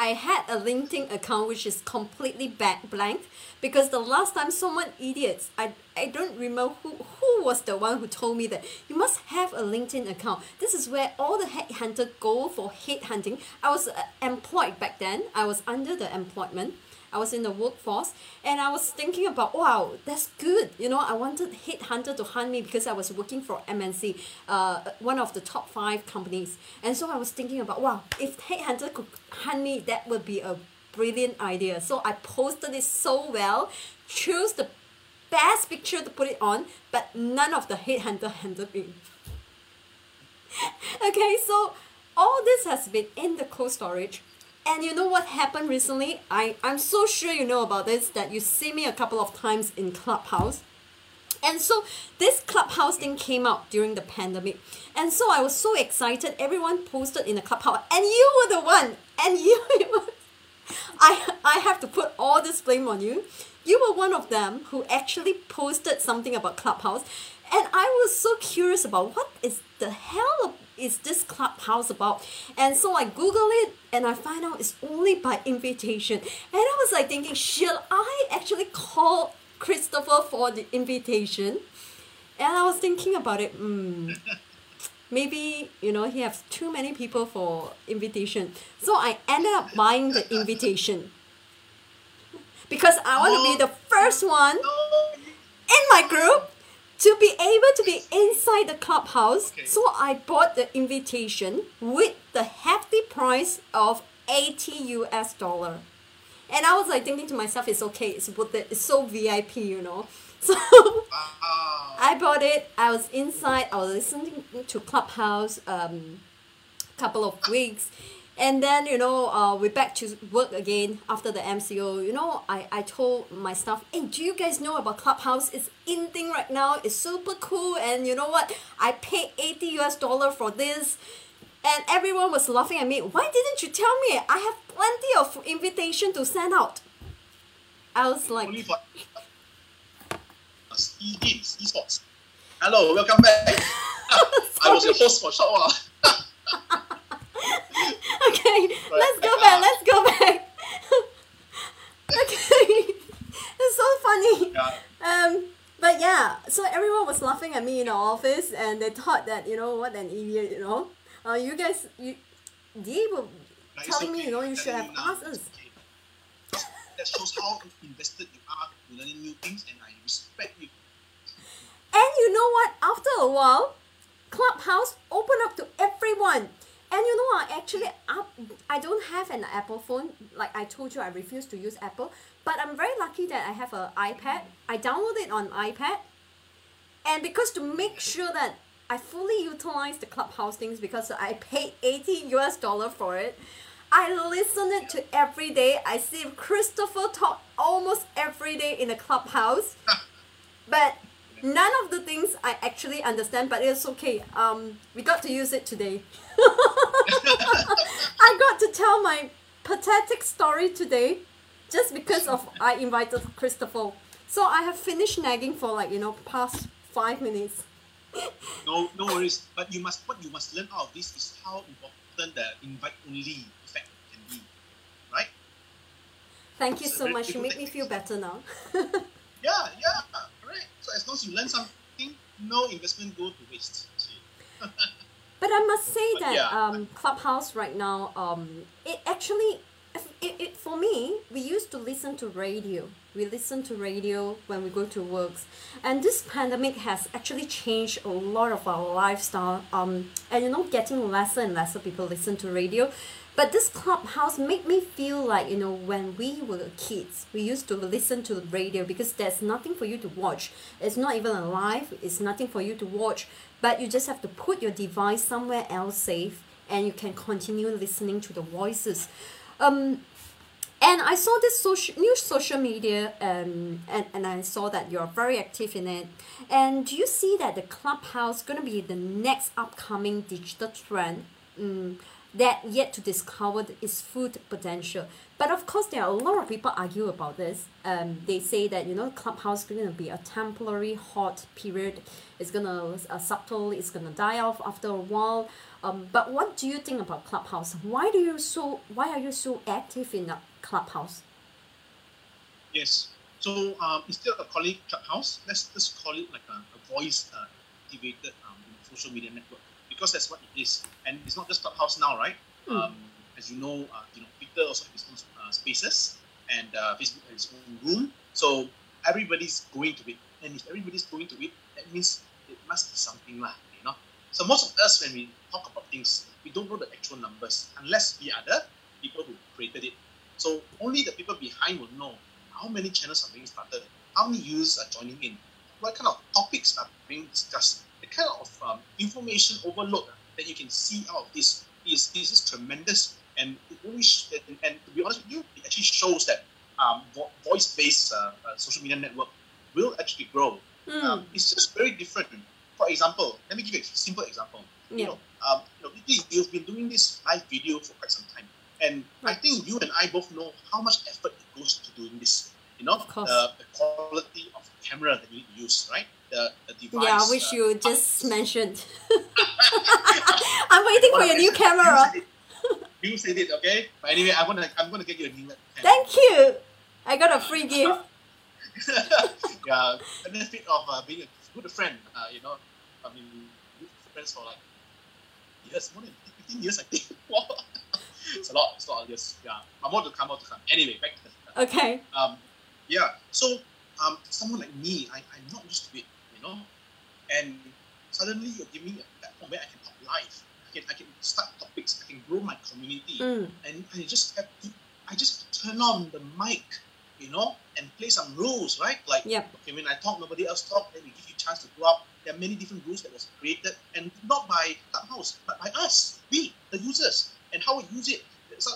I had a LinkedIn account which is completely blank because the last time someone idiots, I, I don't remember who, who was the one who told me that you must have a LinkedIn account. This is where all the headhunter go for headhunting. I was uh, employed back then. I was under the employment. I was in the workforce and I was thinking about wow that's good. You know I wanted headhunter to hunt me because I was working for MNC uh, one of the top five companies. And so I was thinking about wow if headhunter could hunt me that would be a brilliant idea. So I posted it so well chose the best picture to put it on but none of the headhunter handled me. Okay so all this has been in the cold storage and you know what happened recently? I, I'm so sure you know about this that you see me a couple of times in Clubhouse. And so this Clubhouse thing came out during the pandemic. And so I was so excited. Everyone posted in the Clubhouse. And you were the one. And you, I, I have to put all this blame on you. You were one of them who actually posted something about Clubhouse. And I was so curious about what is the hell is this clubhouse about? And so I Google it and I find out it's only by invitation. And I was like thinking, should I actually call Christopher for the invitation? And I was thinking about it, hmm, maybe, you know, he has too many people for invitation. So I ended up buying the invitation. Because I want to be the first one in my group to be able to be inside the clubhouse, so I bought the invitation with the hefty price of 80 US dollar. And I was like thinking to myself, it's okay, it's worth it, it's so VIP, you know. So I bought it, I was inside, I was listening to Clubhouse um couple of weeks. And then, you know, uh, we're back to work again after the MCO. You know, I, I told my staff, hey, do you guys know about Clubhouse? It's in thing right now. It's super cool. And you know what? I paid 80 US dollar for this. And everyone was laughing at me. Why didn't you tell me? I have plenty of invitation to send out. I was like, e-games, esports. Hello, welcome back. I was your host for a short while. Okay, let's go back, let's go back. okay, it's so funny. Um, but yeah, so everyone was laughing at me in the office, and they thought that you know what an idiot, you know. Uh, you guys, you, they were telling me, you know, you should have asked us. That shows how invested you are in learning new things, and I respect you. And you know what? After a while, Clubhouse opened up to everyone. And you know, I actually up, I don't have an Apple phone. Like I told you, I refuse to use Apple. But I'm very lucky that I have an iPad. I downloaded it on iPad. And because to make sure that I fully utilize the Clubhouse things because I paid 80 US dollar for it, I listen it to every day. I see Christopher talk almost every day in the clubhouse. but none of the things I actually understand, but it's okay. Um, we got to use it today. I got to tell my pathetic story today just because of I invited Christopher. So I have finished nagging for like, you know, past five minutes. no, no worries. But you must what you must learn out of this is how important the invite only effect can be. Right? Thank you It's so much. You make me feel better now. Yeah, yeah, correct. So as long as you learn something, no investment go to waste. But I must say But that yeah. um, Clubhouse right now, um, it actually, it, it, for me, we used to listen to radio. We listen to radio when we go to works, and this pandemic has actually changed a lot of our lifestyle. Um, and you know, getting lesser and lesser people listen to radio. But this clubhouse made me feel like, you know, when we were kids, we used to listen to the radio because there's nothing for you to watch. It's not even a live, it's nothing for you to watch. But you just have to put your device somewhere else safe and you can continue listening to the voices. Um, and I saw this social new social media um, and, and I saw that you're very active in it. And do you see that the clubhouse gonna be the next upcoming digital trend? Mm, that yet to discover its full potential. But of course, there are a lot of people argue about this. Um, they say that you know, Clubhouse is to be a temporary hot period. It's gonna uh, subtle. It's gonna die off after a while. Um, but what do you think about Clubhouse? Why do you so? Why are you so active in Clubhouse? Yes. So um, instead of calling Clubhouse, let's just call it like a, a voice uh, activated um, social media network because that's what it is. And it's not just Clubhouse now, right? Mm. Um, as you know, uh, you know, Twitter also has its own uh, spaces, and uh, Facebook has its own room. So everybody's going to it, and if everybody's going to it, that means it must be something lah, you know. So most of us, when we talk about things, we don't know the actual numbers unless we are the people who created it. So only the people behind will know how many channels are being started, how many users are joining in, what kind of topics are being discussed, the kind of um, information overload that you can see out of this is, is just tremendous. And it sh- and, and to be honest with you, it actually shows that um, vo- voice-based uh, uh, social media network will actually grow. Mm. Um, it's just very different. For example, let me give you a simple example. You Yeah. know, um, you know, you've been doing this live video for quite some time, and I think you and I both know how much effort it goes to doing this. You know, the, the quality of the camera that you need to use, right? The, the device. yeah, which uh, you just mentioned. I'm waiting for your new camera. You said it, okay? But anyway, I'm gonna I'm gonna get you a new camera. Thank you. I got a free gift. yeah, benefit of uh, being a good friend. Uh, you know, I mean, good friends for like years, more than 15 years, I think. It's a lot, it's a lot of years. Yeah, but more to come, more to come. Anyway, back to the Okay. Um, yeah, so um, someone like me, I, I'm not used to it, you know, and suddenly you're giving me a platform where I can talk live. I can, I can start topics. I can grow my community, Mm. and I just have to, I just turn on the mic, you know, and play some rules, right? Like, Yep. okay, when I talk, nobody else talk. Then we give you a chance to go up. There are many different rules that was created, and not by Clubhouse, but by us, we, the users, and how we use it. So,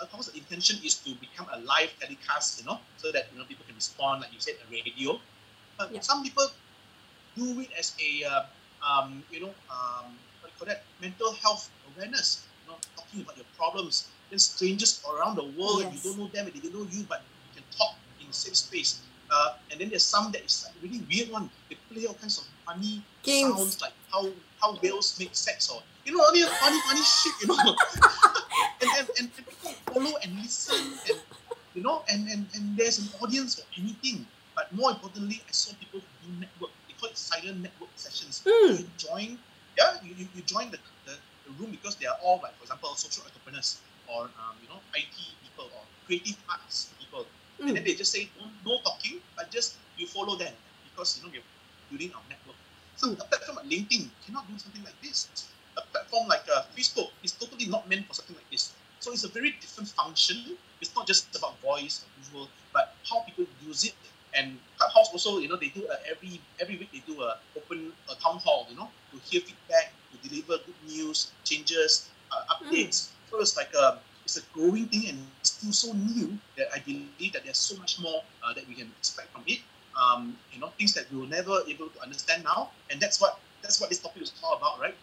of course, the intention is to become a live telecast, you know, so that you know people can respond, like you said, a radio. But some people do it as a, uh, um, you know, um, what do you call that? Mental health awareness. You know, talking about your problems. Then strangers around the world, Yes. you don't know them, and they don't know you, but you can talk in safe space. Uh, and then there's some that is like really weird one. They play all kinds of funny Games. sounds, like how how whales make sex, or you know, only funny funny shit, you know. and, and, and, and people follow and listen and you know and, and, and there's an audience for anything but more importantly i saw people who do network call it silent network sessions Hmm. you join yeah you, you, you join the, the, the room because they are all like for example social entrepreneurs or um, you know it people or creative arts people and then they just say no, no talking but just you follow them because you know you're building our network so a platform like linkedin cannot do something like this a platform like uh, Facebook is totally not meant for something like this. So it's a very different function. It's not just about voice or visual, but how people use it. And Clubhouse also, you know, they do a, every every week they do a open a town hall, you know, to hear feedback, to deliver good news, changes, uh, updates. So it's like a it's a growing thing and it's still so new that I believe that there's so much more uh, that we can expect from it. Um, you know, things that we will never able to understand now, and that's what that's what this topic is all about, right?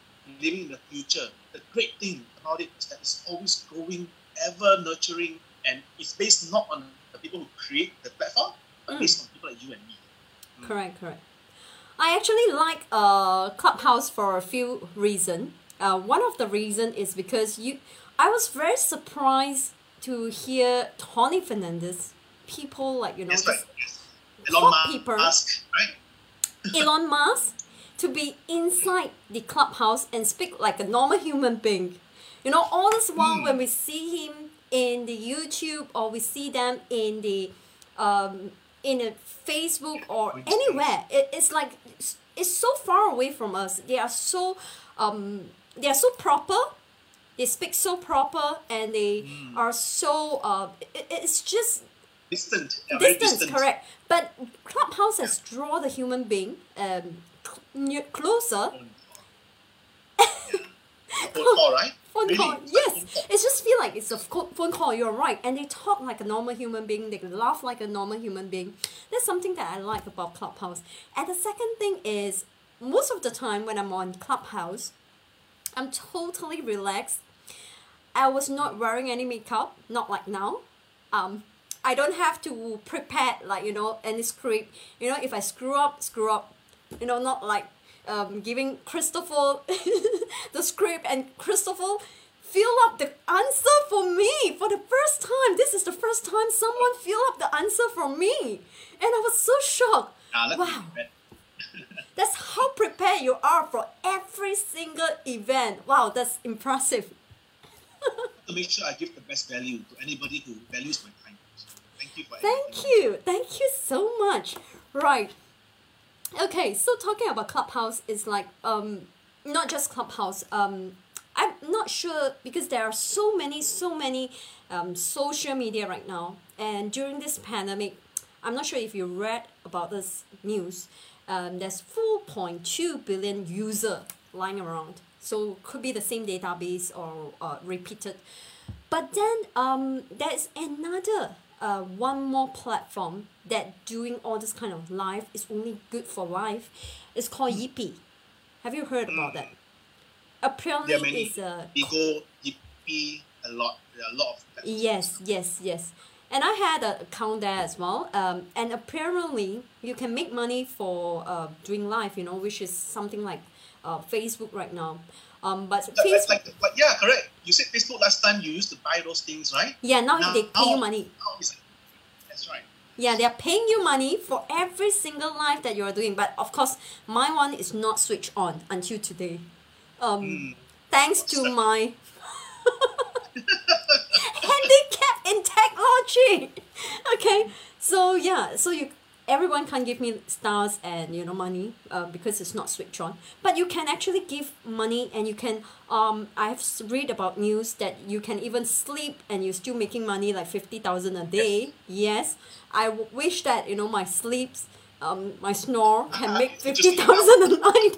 Living in the future. The great thing about it is that it's always growing, ever nurturing, and it's based not on the people who create the platform, Mm. based on people like you and me. Correct, correct. I actually like uh, Clubhouse for a few reasons. Uh, one of the reason is because you, I was very surprised to hear Tony Fernandez, people like you know, right. Elon top people, Musk, right? Elon Musk, to be inside the clubhouse and speak like a normal human being. You know, all this while when we see him in the YouTube or we see them in the um, in a Facebook or anywhere, it, it's like it's, it's so far away from us. They are so um, they are so proper. They speak so proper and they are so uh, it, it's just Distant. Yeah, distance, distant. correct. But Clubhouse has drawn the human being um, closer. Phone call, right? Phone Really? call, yes. It just feel like it's a phone call. You're right, and they talk like a normal human being. They laugh like a normal human being. That's something that I like about Clubhouse. And the second thing is, most of the time when I'm on Clubhouse, I'm totally relaxed. I was not wearing any makeup, not like now. Um, I don't have to prepare like you know any script. You know, if I screw up, screw up. You know, not like um, giving Christopher the script and Christopher fill up the answer for me for the first time. This is the first time someone fill up the answer for me, and I was so shocked. Ah, Wow. That's how prepared you are for every single event. Wow, that's impressive. to make sure I give the best value to anybody who values my time. Thank you for Thank you. Thank you so much. Right. Okay, so talking about Clubhouse is like um not just Clubhouse. Um I'm not sure because there are so many, so many um, social media right now. And during this pandemic, I'm not sure if you read about this news. Um, there's 4.2 billion user lying around. So could be the same database or uh, repeated. But then um, there's another uh, one more platform that doing all this kind of live is only good for live. It's called Yippee. Have you heard about that? Apparently, many. it's a Ego, Yippee, a lot. There are a lot of. Yes, yes, yes. And I had an account there as well. Um, and apparently, you can make money for uh, doing live, you know, which is something like uh, Facebook right now. Um, but like, Facebook, like, like, yeah, correct. You said Facebook last time you used to buy those things, right? yeah, now, they pay you money. Now like, that's right. Yeah, they're paying you money for every single live that you're doing. But of course, my one is not switched on until today. Um, Thanks to my handicap in technology. Okay, so yeah, so you everyone can't give me stars and you know money uh, because it's not switched on. But you can actually give money and you can um I've read about news that you can even sleep and you're still making money like fifty thousand a day. Yes, I w- wish that you know my sleeps um my snore can make fifty thousand a night.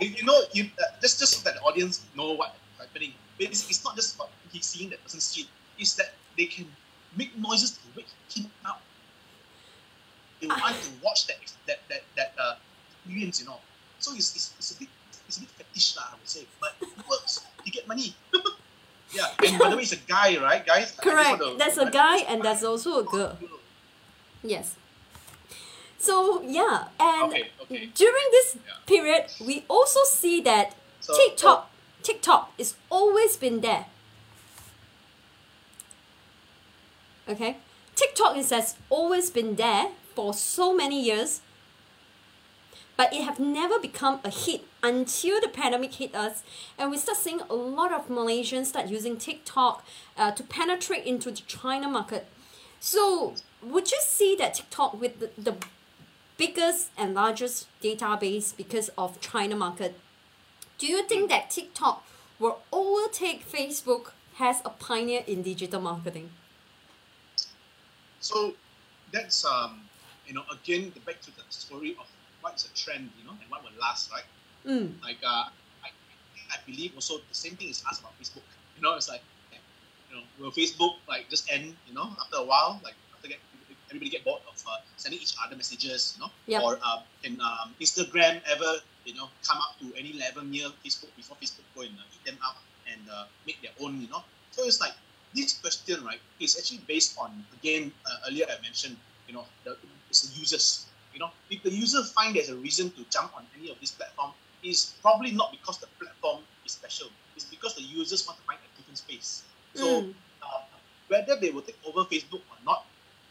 You, you know, you uh, just just so that the audience know what's happening. Basically, it's not just about seeing that person sleep. It's that they can make noises to wake him up. They want to watch that that that that uh, experience, you know. So it's, it's, it's a bit it's a bit fetish lah, I would say, but it works. You get money. yeah, and by the way, it's a guy, right, guys? Correct. to- There's a guy and there's also a girl. Yes. So yeah, and Okay, okay. during this period, we also see that So- TikTok, TikTok is always been there. Okay, TikTok is has always been there for so many years, but it have never become a hit until the pandemic hit us, and we start seeing a lot of Malaysians start using TikTok uh, to penetrate into the China market. So, would you see that TikTok with the, the biggest and largest database because of China market? Do you think that TikTok will overtake Facebook as a pioneer in digital marketing? So that's um, you know, again the back to the story of what's a trend, you know, and what will last, right? Mm. Like uh, I, I believe also the same thing is asked about Facebook. You know, it's like you know, will Facebook like just end, you know, after a while, like after get everybody get bored of uh, sending each other messages, you know, Yep. or uh, can um, Instagram ever, you know, come up to any level near Facebook before Facebook go and uh, eat them up and uh, make their own, you know? So it's like this question, right, is actually based on again uh, earlier I mentioned, you know, the it's the users. You know, if the user find there's a reason to jump on any of these platform, is probably not because the platform is special. It's because the users want to find a different space. So Mm. uh, whether they will take over Facebook or not,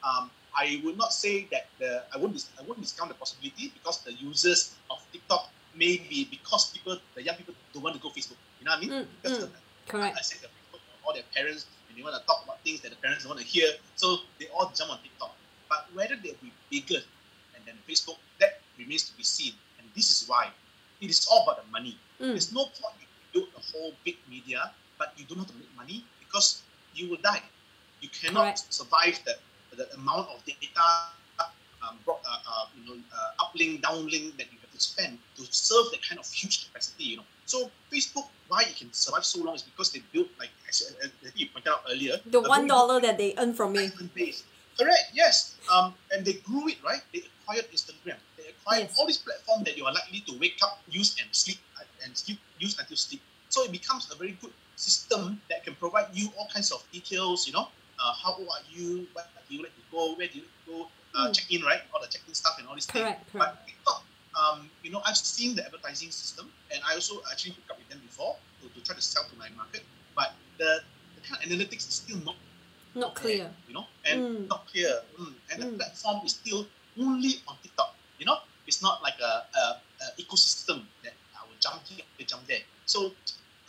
um, I would not say that the I won't I won't discount the possibility because the users of TikTok may be because people the young people don't want to go Facebook. You know what I mean? Mm, Because mm. the- Correct. I said the Facebook, all their parents and they want to talk about things that the parents don't want to hear, so they all jump on TikTok. But whether they'll be bigger and then Facebook, that remains to be seen. And this is why it is all about the money. Mm. There's no point you build a whole big media, but you don't how to make money because you will die. You cannot Correct. survive the, the amount of data, um, uh, uh, you know, uh, uplink, downlink that you have to spend to serve that kind of huge capacity. You know, so Facebook, why it can survive so long is because they built like as, as you pointed out earlier, The one that they earn from me. base. Correct. Yes. Um, and they grew it right. They acquired Instagram. They acquired Yes. all these platforms that you are likely to wake up, use, and sleep, and sleep, use until sleep. So it becomes a very good system that can provide you all kinds of details. You know, uh, how old are you? What do you like to go? Where do you like to go? Uh, Mm. Check in, right? All the check-in stuff and all these Correct, things. correct. But TikTok, um, you know, I've seen the advertising system, and I also actually hooked up with them before to, to try to sell to my market. But the, the kind of analytics is still not Not clear. you know, and Mm. not clear. Mm. And the Mm. platform is still only on TikTok. You know, it's not like a, a, a ecosystem that I will jump here, I jump there. So,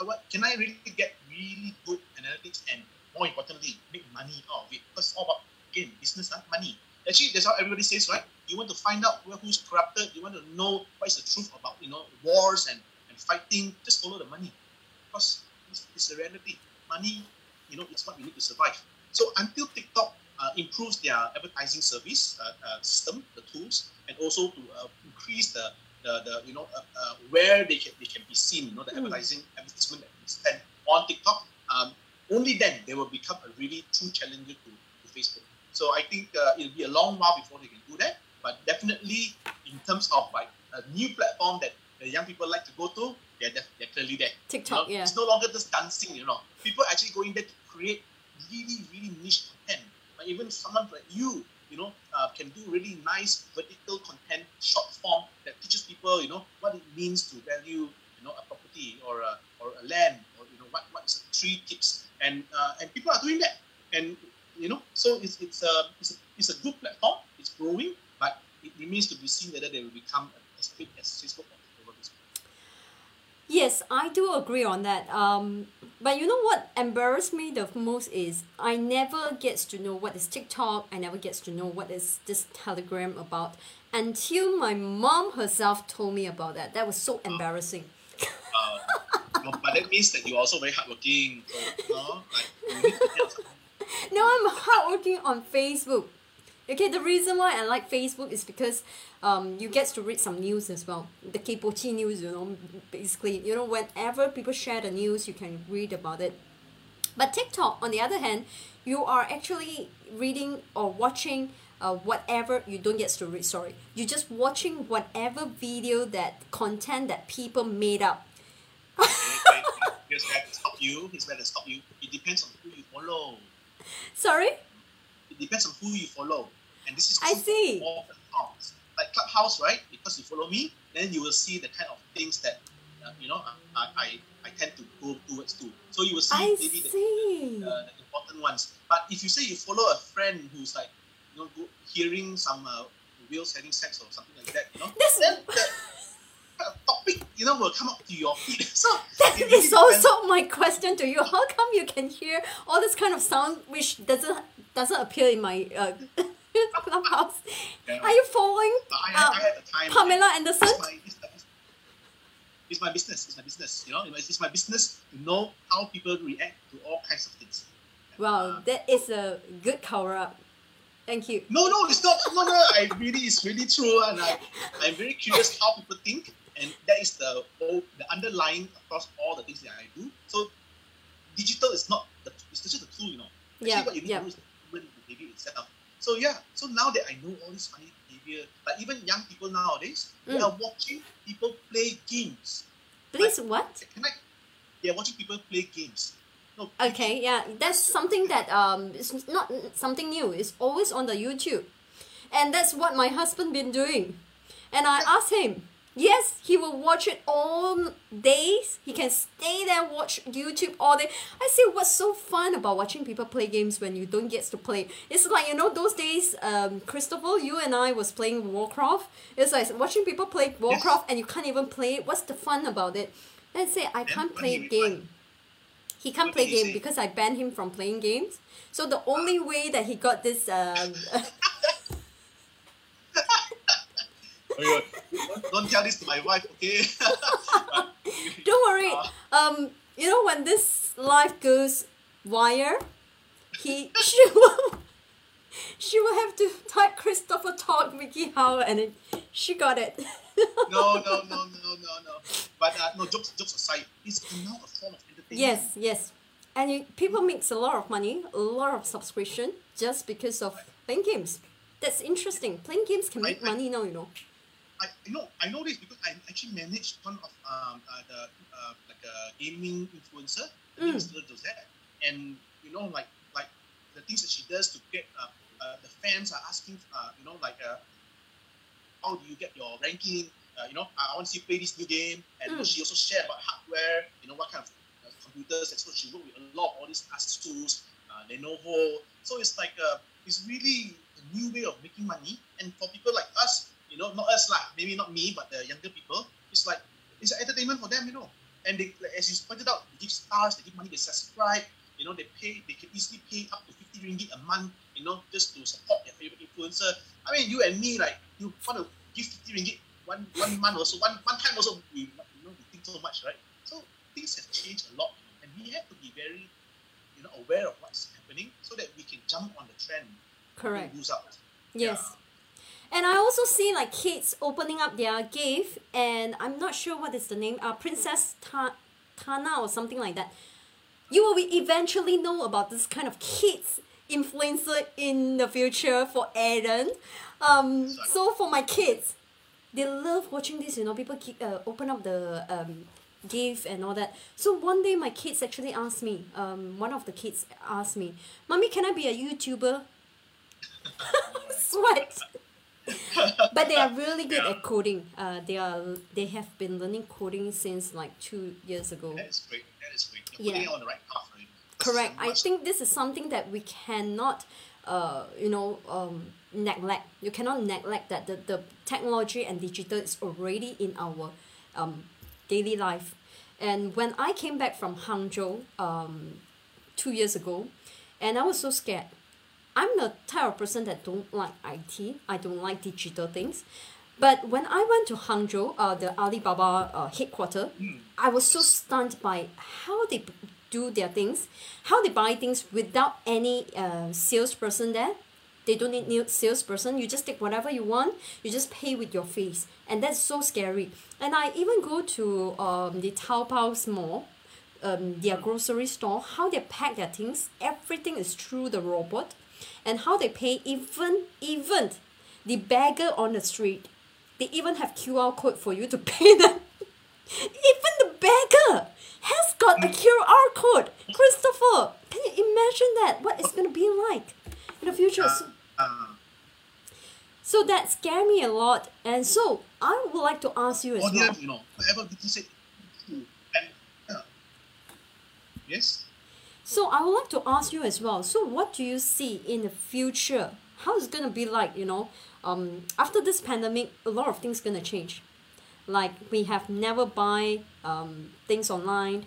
uh, what can I really get really good analytics and more importantly, make money out of it? Because all about again business, huh? money. Actually, that's how everybody says, right? You want to find out where, who's corrupted. You want to know what is the truth about you know wars and, and fighting. Just follow the money, because it's, it's the reality. Money, you know, it's what we need to survive. So until TikTok uh, improves their advertising service uh, uh, system, the tools, and also to uh, increase the, the, the you know uh, uh, where they can they can be seen, you know, the Mm. advertising advertisement that we spend on TikTok, um, only then they will become a really true challenger to, to Facebook. So I think uh, it'll be a long while before they can do that, but definitely in terms of like a new platform that the young people like to go to, they're, they're clearly there. TikTok, You know, yeah. It's no longer just dancing, you know. People actually going there to create really, really niche content. Like even someone like you, you know, uh, can do really nice vertical content, short form that teaches people, you know, what it means to value, you know, a property or a or a land or you know what what is a tree tips and uh, and people are doing that and you know so it's it's a it's a, it's a good platform. It's growing, but it remains to be seen whether they will become as big as Facebook or. Yes, I do agree on that. Um, but you know what embarrassed me the most is I never gets to know what is TikTok. I never gets to know what is this Telegram about until my mom herself told me about that. That was so embarrassing. Uh, but but that means that you're also very hardworking. So, know, like you need to help No, I'm hardworking on Facebook. Okay, the reason why I like Facebook is because um, you get to read some news as well. The Kipochi news, you know, basically, you know, whenever people share the news, you can read about it. But TikTok, on the other hand, you are actually reading or watching uh, whatever you don't get to read. Sorry, you're just watching whatever video that content that people made up. Here's where to stop you. Here's where to stop you. It depends on who you follow. Sorry. It depends on who you follow. And this is I see. all platforms. Like Clubhouse, right? Because you follow me, then you will see the kind of things that uh, you know I, I I tend to go towards too. So you will see I maybe the, see. the, the important ones. But if you say you follow a friend who's like you know go, hearing some uh, wheels having sex or something like that, you know, That's- then the kind of topic you know will come up to your feed. So That it really is depends. also my question to you. How come you can hear all this kind of sound which doesn't doesn't appear in my uh, clubhouse? Yeah. Are you following I, uh, I had the time. Pamela Anderson? It's my, it's, my- it's my business. It's my business. You know, it's it's my business to know how people react to all kinds of things. Wow, that is a good cover up. Thank you. No, no, it's not. No, no. I really, it's really true, and I, I'm very curious how people think, and that is the whole, the underlying across all the things that I do. So, digital is not the, it's just a tool. Actually, Yeah, what you need yeah. to know is the human behavior itself. So yeah, so now that I know all this funny behavior, like even young people nowadays, they Mm. are watching people play games. Please, what? Can I? They are watching people play games. No, Okay, yeah, that's something that um is not something new. It's always on the YouTube, and that's what my husband been doing. And I asked him, yes, he will watch it all days. He can stay there watch YouTube all day. I say, what's so fun about watching people play games when you don't get to play? It's like you know those days, um, Christopher, you and I was playing Warcraft. It's like watching people play Warcraft and you can't even play it. What's the fun about it? Then say, I can't play game. He can't play game because I banned him from playing games. So the only way that he got this um. don't, don't tell this to my wife, okay? Don't worry. Um, you know when this life goes wire, he she will she will have to type Christopher talk Vicky Howe and then she got it. no, no, no, no, no, no. But uh, no, jokes, jokes aside, it's now a form of entertainment. yes, yes. And you, people makes a lot of money, a lot of subscription just because of playing games. That's interesting. Playing games can make money now, you know. I I know I know this because I actually managed one of um uh, the uh, like a gaming influencer. Her name is Mm. Lil Dozette. and you know like like the things that she does to get uh, uh, the fans are asking uh, you know like uh, how do you get your ranking? Uh, you know I want to see you play this new game, and Mm. she also shared about hardware. You know what kind of uh, computers. And so she worked with a lot of all these Asus, uh, Lenovo. So it's like uh, it's really a new way of making money, and for people like us you know, not us like maybe not me, but the younger people, it's like it's an entertainment for them, you know. And they, like, as you pointed out, they give stars, they give money, they subscribe, you know, they pay, they can easily pay up to 50 ringgit a month, you know, just to support their favorite influencer. I mean, you and me, like, you want to give 50 ringgit one one month also, one one time also, we, you know, we think so much, right? So things have changed a lot, and we have to be very, you know, aware of what's happening so that we can jump on the trend. Correct. And lose out. Yes. And I also see like kids opening up their gift, and I'm not sure what is the name, uh, Princess Ta- Tana or something like that. You will eventually know about this kind of kids influencer in the future for Aaron. Um, so for my kids, they love watching this. You know, people keep, uh, open up the um, gift and all that. So one day my kids actually asked me. Um, one of the kids asked me, "Mommy, can I be a YouTuber?" Sweat. but they are really good at coding. Uh, they are they have been learning coding since like two years ago. That is great. That is great. You're putting Yeah. it on the right path, right? Correct. I think this is something that we cannot, uh, you know, um, neglect. You cannot neglect that the, the technology and digital is already in our um, daily life. And when I came back from Hangzhou um, two years ago, and I was so scared. I'm the type of person that don't like IT. I don't like digital things. But when I went to Hangzhou, uh, the Alibaba uh, headquarter, I was so stunned by how they do their things, how they buy things without any uh, salesperson there. They don't need new salesperson. You just take whatever you want. You just pay with your face, and that's so scary. And I even go to um, the Taobao mall, um, their grocery store, how they pack their things. Everything is through the robot, and how they pay. Even even the beggar on the street, they even have QR code for you to pay them. even the beggar has got a QR code. Christopher, can you imagine that? What it's gonna be like in the future? So, Uh, so that scared me a lot, and so I would like to ask you as well. you know, whatever Vicky said, true. Uh, yes? So I would like to ask you as well. So what do you see in the future? How is it gonna be like? You know, um, after this pandemic, a lot of things gonna change. Like we have never buy um, things online.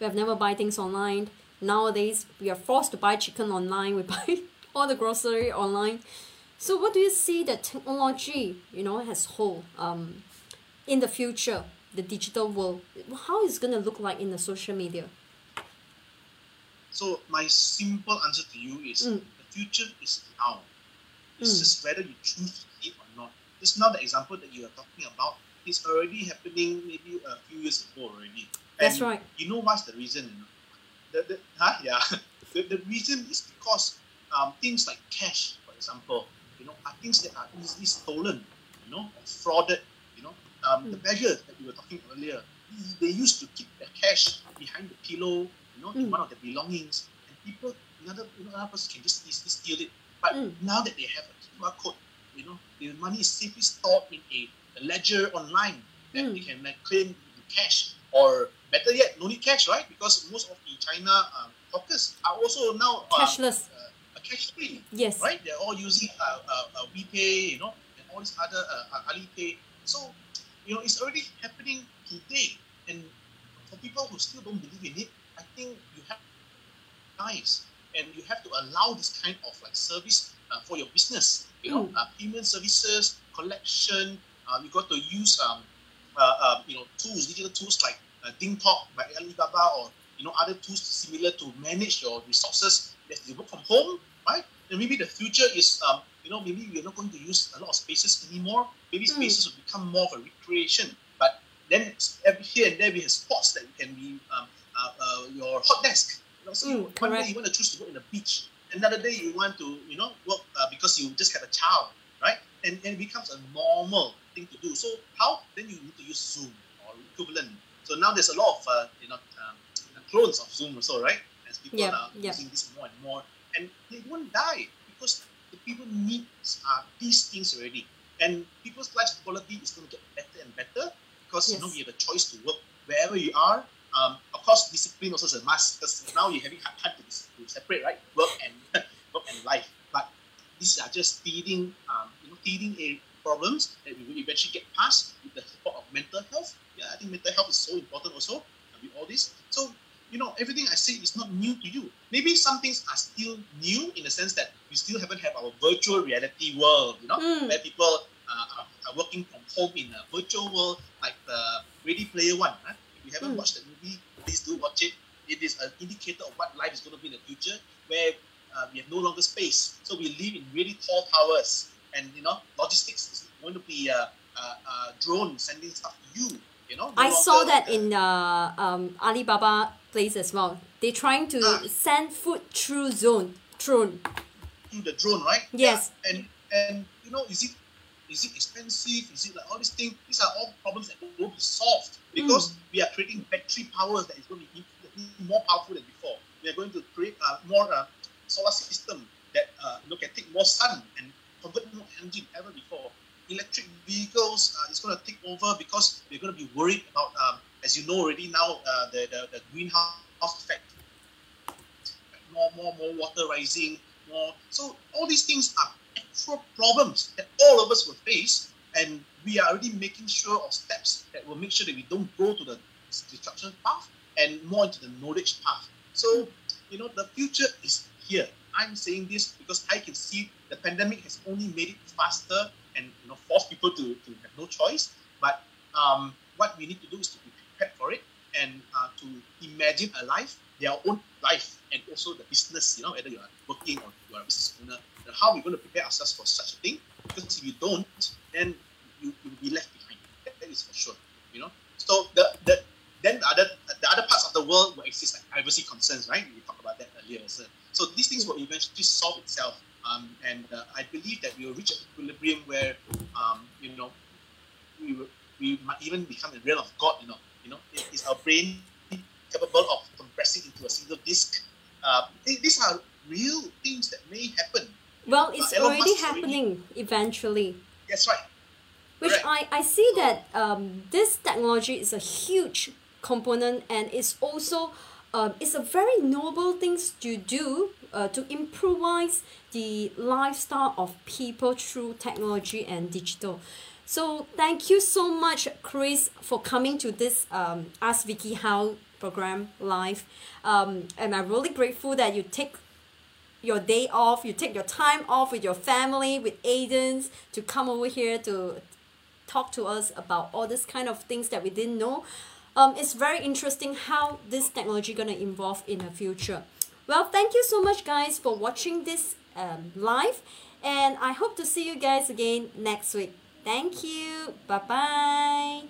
We have never buy things online. Nowadays, we are forced to buy chicken online. We buy all the grocery online. So what do you see that technology, you know, has whole um, in the future, the digital world? How is it gonna look like in the social media? So my simple answer to you is Mm. the future is now. It's Mm. just whether you choose to see it or not. Just now the example that you are talking about is already happening maybe a few years ago already. That's right. You know what's the reason? You know? The, the, huh? Yeah. The, the reason is because um, things like cash, for example, you know, are things that are easily stolen, you know, or frauded. You know, um, the beggars that we were talking earlier, they used to keep their cash behind the pillow, you know, in one of their belongings, and people, another, you know, another person can just easily steal it. But now that they have a QR code, you know, the money is safely stored in a, a ledger online that they can like, claim in cash, or better yet, no need cash, right? Because most of the China um, hawkers are also now uh, Cashless. uh, cash free. Yes. Right? They're all using uh, uh, uh, WePay, you know, and all these other uh, Alipay. So, you know, it's already happening today. And for people who still don't believe in it, I think you have nice and you have to allow this kind of like service uh, for your business. You know, Mm. uh, payment services, collection. Uh, you got to use um, uh, uh, you know tools, digital tools like uh, DingTalk by Alibaba or you know other tools similar to manage your resources. That you work from home, right? And maybe the future is um, you know maybe we're not going to use a lot of spaces anymore. Maybe Mm. spaces will become more of a recreation. But then every here and there we have spots that can be um, uh, uh, your hot desk. You know, so you, one day you want to choose to work in the beach. Another day you want to you know work uh, because you just had a child, right? And, and it becomes a normal thing to do. So how then you need to use Zoom or equivalent. So now there's a lot of uh, you know um, clones of Zoom also, right? As people Yep, are yep. using this more and more, and they won't die because the people need are these things already, and people's life quality is going to get better and better because you know Yes. you have a choice to work wherever you are. Um, of course, discipline also is a must because now you're having hard time to, to separate right work and work and life. But these are just teething, um, you know, teething a problems that we will eventually get past with the support of mental health. Yeah, I think mental health is so important also uh, with all this. So you know, everything I say is not new to you. Maybe some things are still new in the sense that we still haven't have our virtual reality world, you know, Mm. where people uh, are, are working from home in a virtual world like the Ready Player One. Huh? You haven't Mm. watched the movie, please do watch it. It is an indicator of what life is going to be in the future, where uh, we have no longer space. So we live in really tall towers, and you know, logistics is going to be a, a, a drone sending stuff to you. You know, no I saw that in uh, um, Alibaba place as well. They're trying to Ah. send food through zone drone. through the drone, right? Yes. Yeah. And and you know, is it is it expensive? Is it like all these things? These are all problems that will be solved because we are creating battery powers that is going to be more powerful than before. We are going to create a more uh, solar system that uh, you know, can take more sun and convert more energy than ever before. Electric vehicles uh, is going to take over because we're going to be worried about, um, as you know already now, uh, the, the the greenhouse effect more, more, more water rising, more. So all these things are actual problems that all of us will face, and we are already making sure of steps that will make sure that we don't go to the destruction path and more into the knowledge path. So, you know, the future is here. I'm saying this because I can see the pandemic has only made it faster and you know forced people to, to have no choice. But um, what we need to do is to be prepared for it and uh, to imagine a life, their own life, and also the business. You know, whether you are working or you are a business owner, and how we're going to prepare ourselves for such a thing. Because if you don't, then you will be left behind. That, that is for sure. You know. So the the then the other the other parts of the world will exist like privacy concerns, right? We talked about that earlier. So, so these things will eventually solve itself. Um, and uh, I believe that we will reach an equilibrium where, um, you know, we will, we might even become the realm of God. You know, you know, is, is our brain capable of compressing into a single disk? Uh, these are real things that may happen. Well, it's Uh, already happening eventually. That's right. Which I, I see that um, this technology is a huge component and it's also um, it's a very noble things to do uh, to improvise the lifestyle of people through technology and digital. So thank you so much, Chris, for coming to this um, Ask Vicky Howe program live. Um, and I'm really grateful that you take your day off, you take your time off with your family, with Aidens, to come over here to talk to us about all this kind of things that we didn't know. Um, it's very interesting how this technology gonna evolve in the future. Well, thank you so much, guys, for watching this um, live, and I hope to see you guys again next week. Thank you. Bye bye.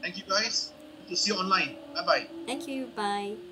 Thank you guys. To see you online. Bye bye. Thank you. Bye.